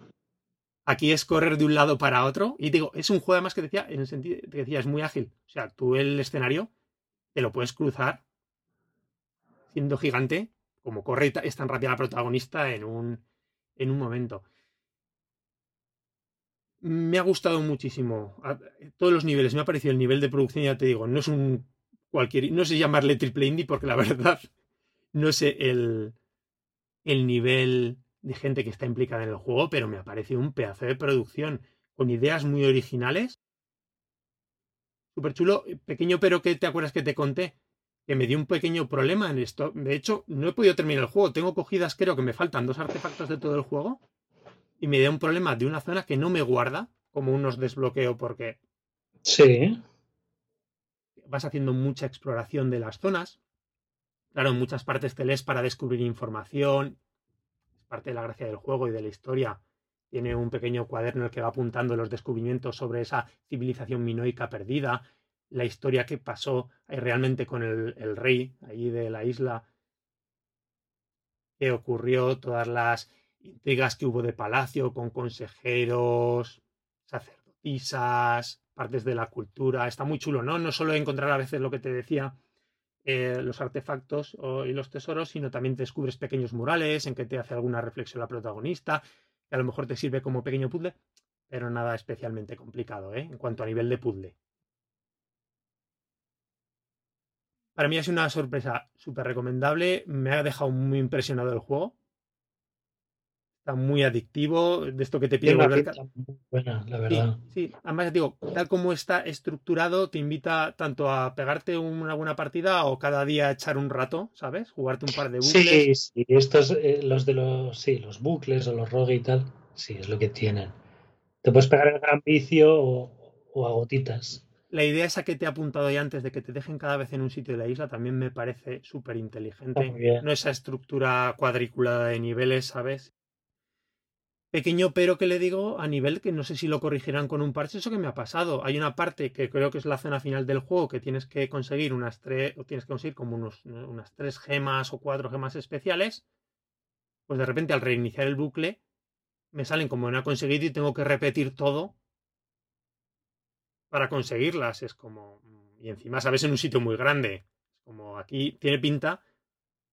Aquí es correr de un lado para otro. Y digo, es un juego además que decía, en el sentido que decía, es muy ágil. O sea, tú el escenario te lo puedes cruzar siendo gigante, como corre es tan rápida la protagonista en un, en un momento. Me ha gustado muchísimo. todos los niveles. Me ha parecido el nivel de producción, ya te digo, no es un cualquier. No sé llamarle triple indie porque la verdad no sé el, el nivel de gente que está implicada en el juego, pero me ha parecido un pedazo de producción con ideas muy originales. Súper chulo. Pequeño pero que te acuerdas que te conté que me dio un pequeño problema en esto. De hecho, no he podido terminar el juego. Tengo cogidas, creo que me faltan dos artefactos de todo el juego. Y me dio un problema de una zona que no me guarda, como unos desbloqueo, porque. Sí. Vas haciendo mucha exploración de las zonas. Claro, en muchas partes te lees para descubrir información. Es parte de la gracia del juego y de la historia. Tiene un pequeño cuaderno en el que va apuntando los descubrimientos sobre esa civilización minoica perdida la historia que pasó realmente con el, rey allí de la isla, qué ocurrió, todas las intrigas que hubo de palacio con consejeros, sacerdotisas, partes de la cultura. Está muy chulo, ¿no? No solo encontrar a veces lo que te decía, eh, los artefactos y los tesoros, sino también descubres pequeños murales en que te hace alguna reflexión la protagonista, que a lo mejor te sirve como pequeño puzzle, pero nada especialmente complicado, ¿eh? En cuanto a nivel de puzzle. Para mí ha sido una sorpresa súper recomendable. Me ha dejado muy impresionado el juego. Está muy adictivo. De esto que te pide volver. Muy buena, la verdad. Sí, además digo, tal como está estructurado, te invita tanto a pegarte una buena partida o cada día echar un rato, ¿sabes? Jugarte un par de bucles. Sí, sí. Estos, eh, los de los, sí, los bucles o los rogue y tal, sí, es lo que tienen. Te puedes pegar el gran vicio o a gotitas la idea esa que te he apuntado ya antes de que te dejen cada vez en un sitio de la isla también me parece súper inteligente. No esa estructura cuadriculada de niveles, ¿sabes? Pequeño pero que le digo a nivel que no sé si lo corregirán con un parche, eso que me ha pasado. Hay una parte que creo que es la zona final del juego que tienes que conseguir unas tres, o tienes que conseguir como unos, unas tres gemas o cuatro gemas especiales. Pues de repente al reiniciar el bucle me salen como no he conseguido y tengo que repetir todo para conseguirlas. Es como. Y encima sabes en un sitio muy grande. Como aquí tiene pinta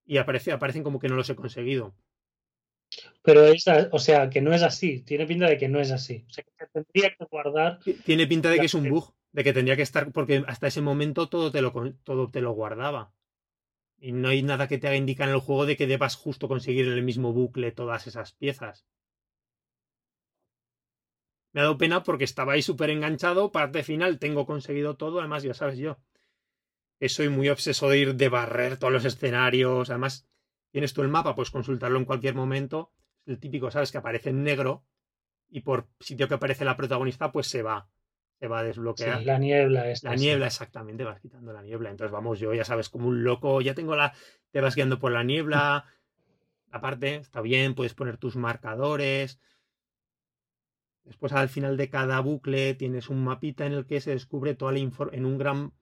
y aparece, aparecen como que no los he conseguido. Pero es, o sea, que no es así. Tiene pinta de que no es así. O sea, que tendría que guardar. Tiene pinta de que es un bug, de que tendría que estar, porque hasta ese momento todo te lo, todo te lo guardaba. Y no hay nada que te haga indicar en el juego de que debas justo conseguir en el mismo bucle todas esas piezas. Me ha dado pena porque estaba ahí súper enganchado. Parte final, tengo conseguido todo. Además, ya sabes yo. Soy muy obseso de ir de barrer todos los escenarios. Además, tienes tú el mapa, pues consultarlo en cualquier momento. El típico, ¿sabes? Que aparece en negro. Y por sitio que aparece la protagonista, pues se va. Se va a desbloquear. la niebla La niebla, exactamente, vas quitando la niebla. Entonces, vamos, yo ya sabes, como un loco, ya tengo la. Te vas guiando por la niebla. Aparte, está bien, puedes poner tus marcadores. Después al final de cada bucle tienes un mapita en el que se descubre toda la en un gran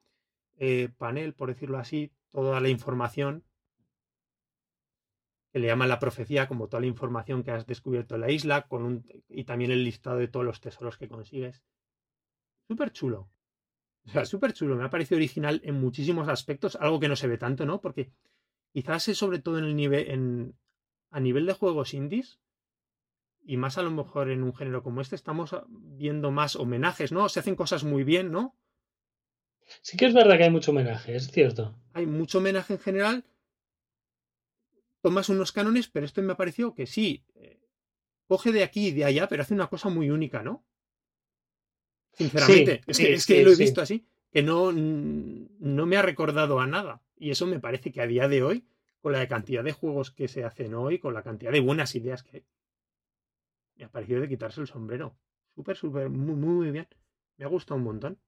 eh, panel, por decirlo así, toda la información que le llaman la profecía, como toda la información que has descubierto en la isla, con un, y también el listado de todos los tesoros que consigues. Súper chulo. O sea, súper chulo. Me ha parecido original en muchísimos aspectos, algo que no se ve tanto, ¿no? Porque quizás es sobre todo en el nivel, en, a nivel de juegos indies, y más a lo mejor en un género como este estamos viendo más homenajes, ¿no? Se hacen cosas muy bien, ¿no? Sí que es verdad que hay mucho homenaje, es cierto. Hay mucho homenaje en general. Tomas unos cánones, pero esto me ha parecido que sí. Eh, coge de aquí y de allá, pero hace una cosa muy única, ¿no? Sinceramente. es, que, es que lo he visto así. Que no, no me ha recordado a nada. Y eso me parece que a día de hoy, con la cantidad de juegos que se hacen hoy, con la cantidad de buenas ideas que hay, me ha parecido de quitarse el sombrero. Súper, súper, muy, muy bien. Me ha gustado un montón.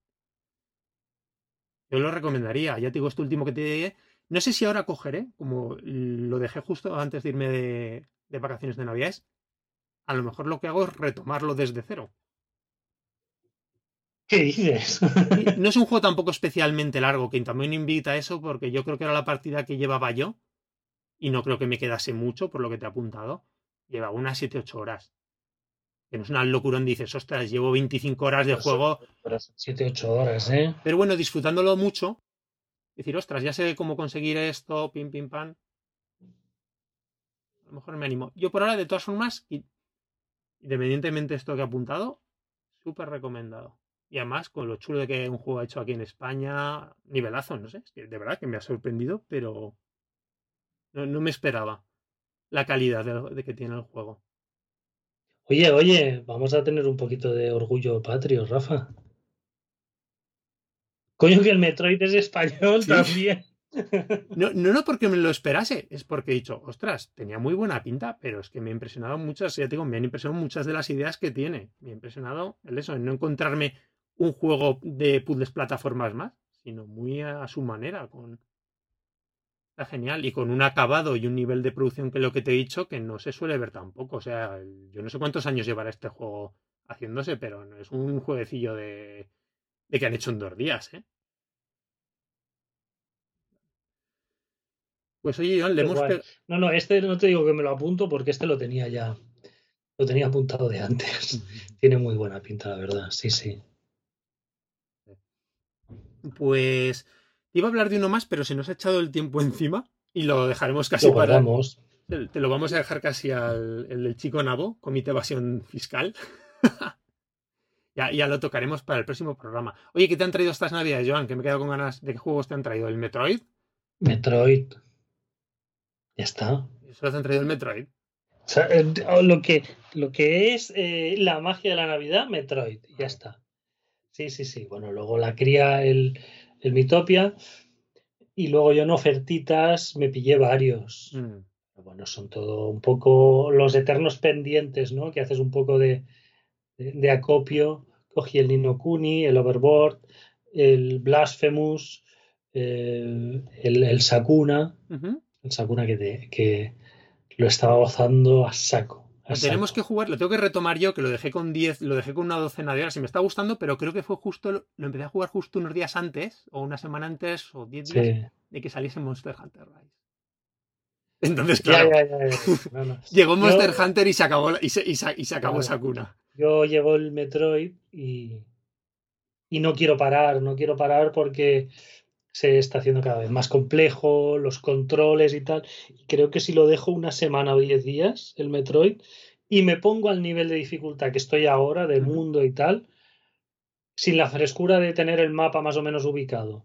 Yo lo recomendaría. Ya te digo, este último que te. No sé si ahora cogeré, como lo dejé justo antes de irme de, vacaciones de Navidades. A lo mejor lo que hago es retomarlo desde cero. ¿Qué dices? no es un juego tampoco especialmente largo, que también invita a eso, porque yo creo que era la partida que llevaba yo. Y no creo que me quedase mucho, por lo que te he apuntado. Lleva unas 7-8 horas. Que no es una locura donde dices, ostras, llevo 25 horas de juego. 7, 8 horas, ¿eh? Pero bueno, disfrutándolo mucho. Decir, ostras, ya sé cómo conseguir esto, pim, pim, pam. A lo mejor me animo. Yo por ahora, de todas formas, independientemente de esto que he apuntado, súper recomendado. Y además, con lo chulo de que un juego ha hecho aquí en España, nivelazo, no sé, de verdad que me ha sorprendido, pero no, me esperaba la calidad de, que tiene el juego. Oye, oye, vamos a tener un poquito de orgullo patrio, Rafa. Coño, que el Metroid es español también. No, no, no porque me lo esperase, es porque he dicho, ostras, tenía muy buena pinta, pero es que me ha impresionado muchas, ya te digo, me han impresionado muchas de las ideas que tiene. Me ha impresionado el eso, en no encontrarme un juego de puzzles plataformas más, sino muy a su manera, con, Está genial y con un acabado y un nivel de producción que lo que te he dicho que no se suele ver tampoco. O sea, yo no sé cuántos años llevará este juego haciéndose, pero no es un jueguecillo de, de que han hecho en dos días, ¿eh? Pues oye, Iván, le hemos... No, no, este no te digo que me lo apunto porque este lo tenía ya. Lo tenía apuntado de antes. Tiene muy buena pinta, la verdad. Sí, sí. Pues Iba a hablar de uno más, pero se nos ha echado el tiempo encima y lo dejaremos casi para. Te, lo vamos a dejar casi al el del chico Nabo, Comité Evasión Fiscal. ya, ya lo tocaremos para el próximo programa. Oye, ¿qué te han traído estas navidades, Joan? Que me he quedado con ganas de qué juegos te han traído. ¿El Metroid? Metroid. Ya está. ¿Solo te han traído el Metroid? O sea, lo, que, lo que es eh, la magia de la Navidad, Metroid. Ya está. Sí, sí, sí. Bueno, luego la cría el, el Mitopia. Y luego yo en ofertitas me pillé varios. Mm. Bueno, son todo un poco los eternos pendientes, ¿no? Que haces un poco de, de, acopio. Cogí el Nino Kuni, el Overboard, el Blasphemous, el, el, Sakuna. El Sakuna que, que lo estaba gozando a saco. Tenemos que jugar, lo tengo que retomar yo, que lo dejé con 10, lo dejé con una docena de horas y me está gustando, pero creo que fue justo, lo empecé a jugar justo unos días antes, o una semana antes, o 10 días, de que saliese Monster Hunter Rise. Entonces, claro, llegó Monster Hunter y se acabó, y se, y se, acabó esa cuna. Yo llevo el Metroid y, y no quiero parar, no quiero parar porque se está haciendo cada vez más complejo, los controles y tal. Y creo que si lo dejo una semana o diez días, el Metroid, y me pongo al nivel de dificultad que estoy ahora, del mundo y tal, sin la frescura de tener el mapa más o menos ubicado,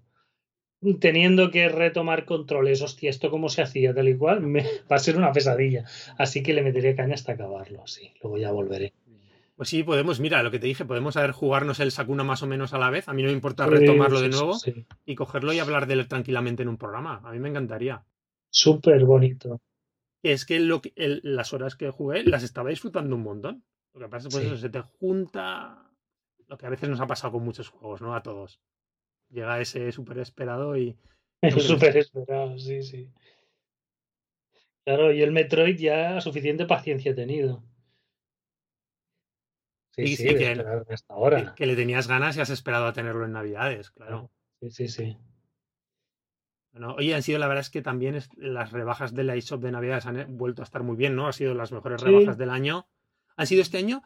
teniendo que retomar controles, hostia, esto cómo se hacía, tal y cual, me, va a ser una pesadilla. Así que le meteré caña hasta acabarlo, sí, luego ya volveré. Pues sí, podemos, mira, lo que te dije, podemos saber jugarnos el Sakuna más o menos a la vez. A mí no me importa retomarlo de nuevo y cogerlo y hablar de él tranquilamente en un programa. A mí me encantaría. Súper bonito. Es que, lo las horas que jugué las estaba disfrutando un montón. Lo que pasa es que pues eso, se te junta lo que a veces nos ha pasado con muchos juegos, ¿no? A todos. Llega ese súper esperado y... Súper esperado, sí, sí. Claro, y el Metroid ya suficiente paciencia ha tenido. Sí, sí, que, hasta ahora. Que, le tenías ganas y has esperado a tenerlo en Navidades, claro. Sí, sí, sí. Bueno, oye, han sido, la verdad es que también las rebajas de la eShop de Navidades han vuelto a estar muy bien, ¿no? Han sido las mejores rebajas del año. Han sido este año,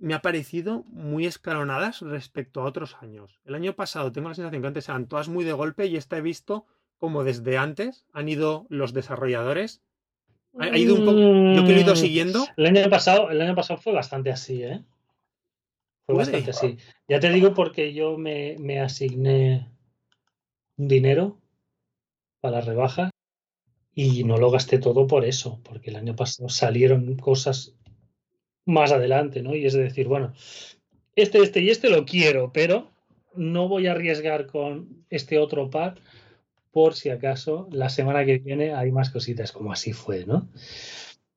me ha parecido muy escalonadas respecto a otros años. El año pasado tengo la sensación que antes eran todas muy de golpe y esta he visto como desde antes han ido los desarrolladores ha ido un poco. Yo que lo he ido mm, siguiendo. El año pasado, el año pasado fue bastante así, ¿eh? Fue bastante así. Ya te digo porque yo me, me asigné un dinero para la rebaja y no lo gasté todo por eso, porque el año pasado salieron cosas más adelante, ¿no? Y es decir, bueno, este, este y este lo quiero, pero no voy a arriesgar con este otro par por si acaso la semana que viene hay más cositas, como así fue, ¿no?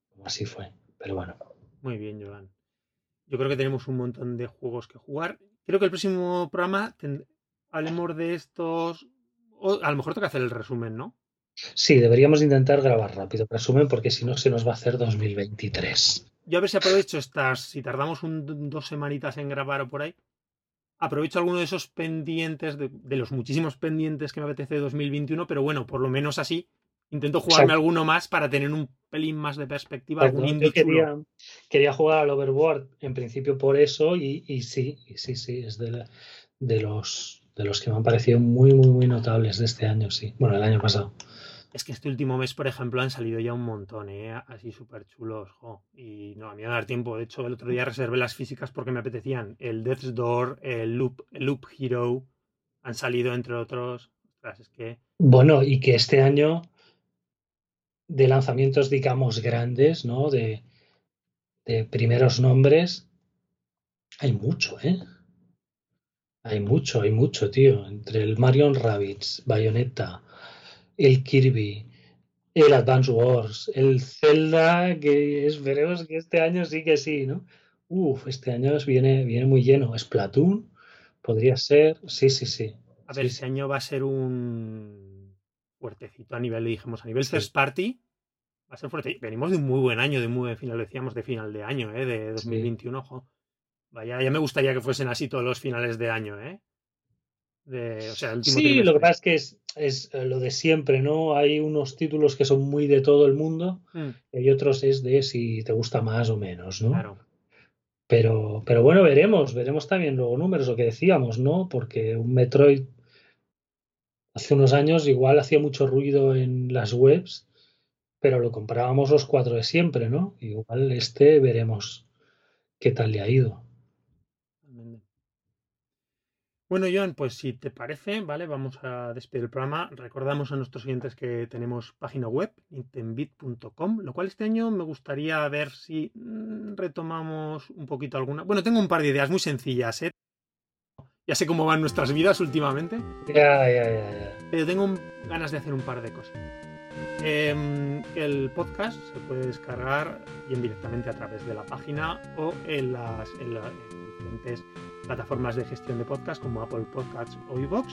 Como así fue, pero bueno. Muy bien, Joan. Yo creo que tenemos un montón de juegos que jugar. Creo que el próximo programa hablemos de estos. O a lo mejor toca hacer el resumen, ¿no? Sí, deberíamos intentar grabar rápido el resumen porque si no se nos va a hacer 2023. Yo a ver si aprovecho estas, si tardamos un, dos semanitas en grabar o por ahí, aprovecho alguno de esos pendientes, de, los muchísimos pendientes que me apetece de 2021, pero bueno, por lo menos así Intento jugarme alguno más para tener un pelín más de perspectiva. algún quería, quería, jugar al Overboard en principio por eso y, y sí, y sí, sí, es de, de, los, de los que me han parecido muy, muy, muy notables de este año, sí. Bueno, el año pasado. Es que este último mes, por ejemplo, han salido ya un montón, ¿eh? así súper chulos. Y no, a mí me va a dar tiempo. De hecho, el otro día reservé las físicas porque me apetecían. El Death's Door, el Loop, el Loop Hero, han salido entre otros. es que... Bueno, y que este año de lanzamientos, digamos, grandes, ¿no? De, de primeros nombres, hay mucho, ¿eh? Hay mucho, hay mucho, tío. Entre el Marion Rabbits, Bayonetta, el Kirby, el Advance Wars, el Zelda, que esperemos que este año sí que sí, ¿no? Uf, este año viene, viene muy lleno. Splatoon, podría ser, sí, sí, sí. A ver, este año va a ser un fuertecito a nivel, dijimos, a nivel first party. Va a ser fuerte. Venimos de un muy buen año, de muy buen final, decíamos, de final de año, ¿eh? de 2021, ojo. Vaya, ya me gustaría que fuesen así todos los finales de año, ¿eh? O sea, sí, lo que pasa es que es, es, eh, lo de siempre, ¿no? Hay unos títulos que son muy de todo el mundo mm. y hay otros es de si te gusta más o menos, ¿no? Claro. Pero, pero bueno, veremos, veremos también luego números, lo que decíamos, ¿no? Porque un Metroid hace unos años igual hacía mucho ruido en las webs, pero lo comprábamos los cuatro de siempre, ¿no? Igual este veremos qué tal le ha ido. Bueno, Joan, pues si te parece, ¿vale? Vamos a despedir el programa. Recordamos a nuestros oyentes que tenemos página web, intenbit.com, lo cual este año me gustaría ver si mm, retomamos un poquito alguna. Bueno, tengo un par de ideas muy sencillas, ¿eh? Ya sé cómo van nuestras vidas últimamente. Ya, ya, ya, ya. Pero tengo ganas de hacer un par de cosas. Em, el podcast se puede descargar bien directamente a través de la página o en las, en las diferentes plataformas de gestión de podcast como Apple Podcasts o iVoox.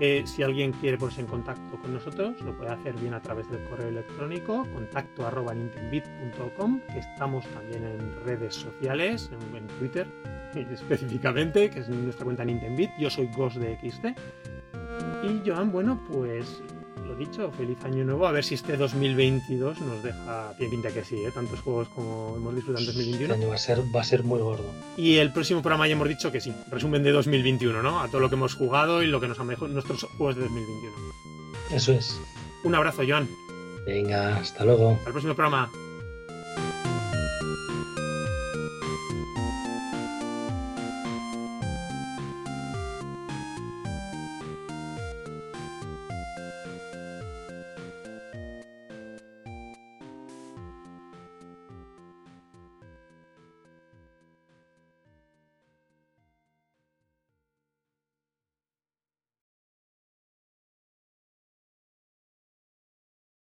Eh, si alguien quiere ponerse en contacto con nosotros, lo puede hacer bien a través del correo electrónico contacto arroba que estamos también en redes sociales, en, Twitter específicamente, que es nuestra cuenta Nintendbit. Yo soy Ghost de XT. Y Joan, bueno, pues lo dicho, feliz año nuevo. A ver si este 2022 nos deja. Tiene pinta que sí, ¿eh? tantos juegos como hemos disfrutado en 2021. Este año va a, ser, va a ser muy gordo. Y el próximo programa ya hemos dicho que sí. Resumen de 2021, ¿no? A todo lo que hemos jugado y lo que nos han mejorado nuestros juegos de 2021. Eso es. Un abrazo, Joan. Venga, hasta luego. Hasta el próximo programa.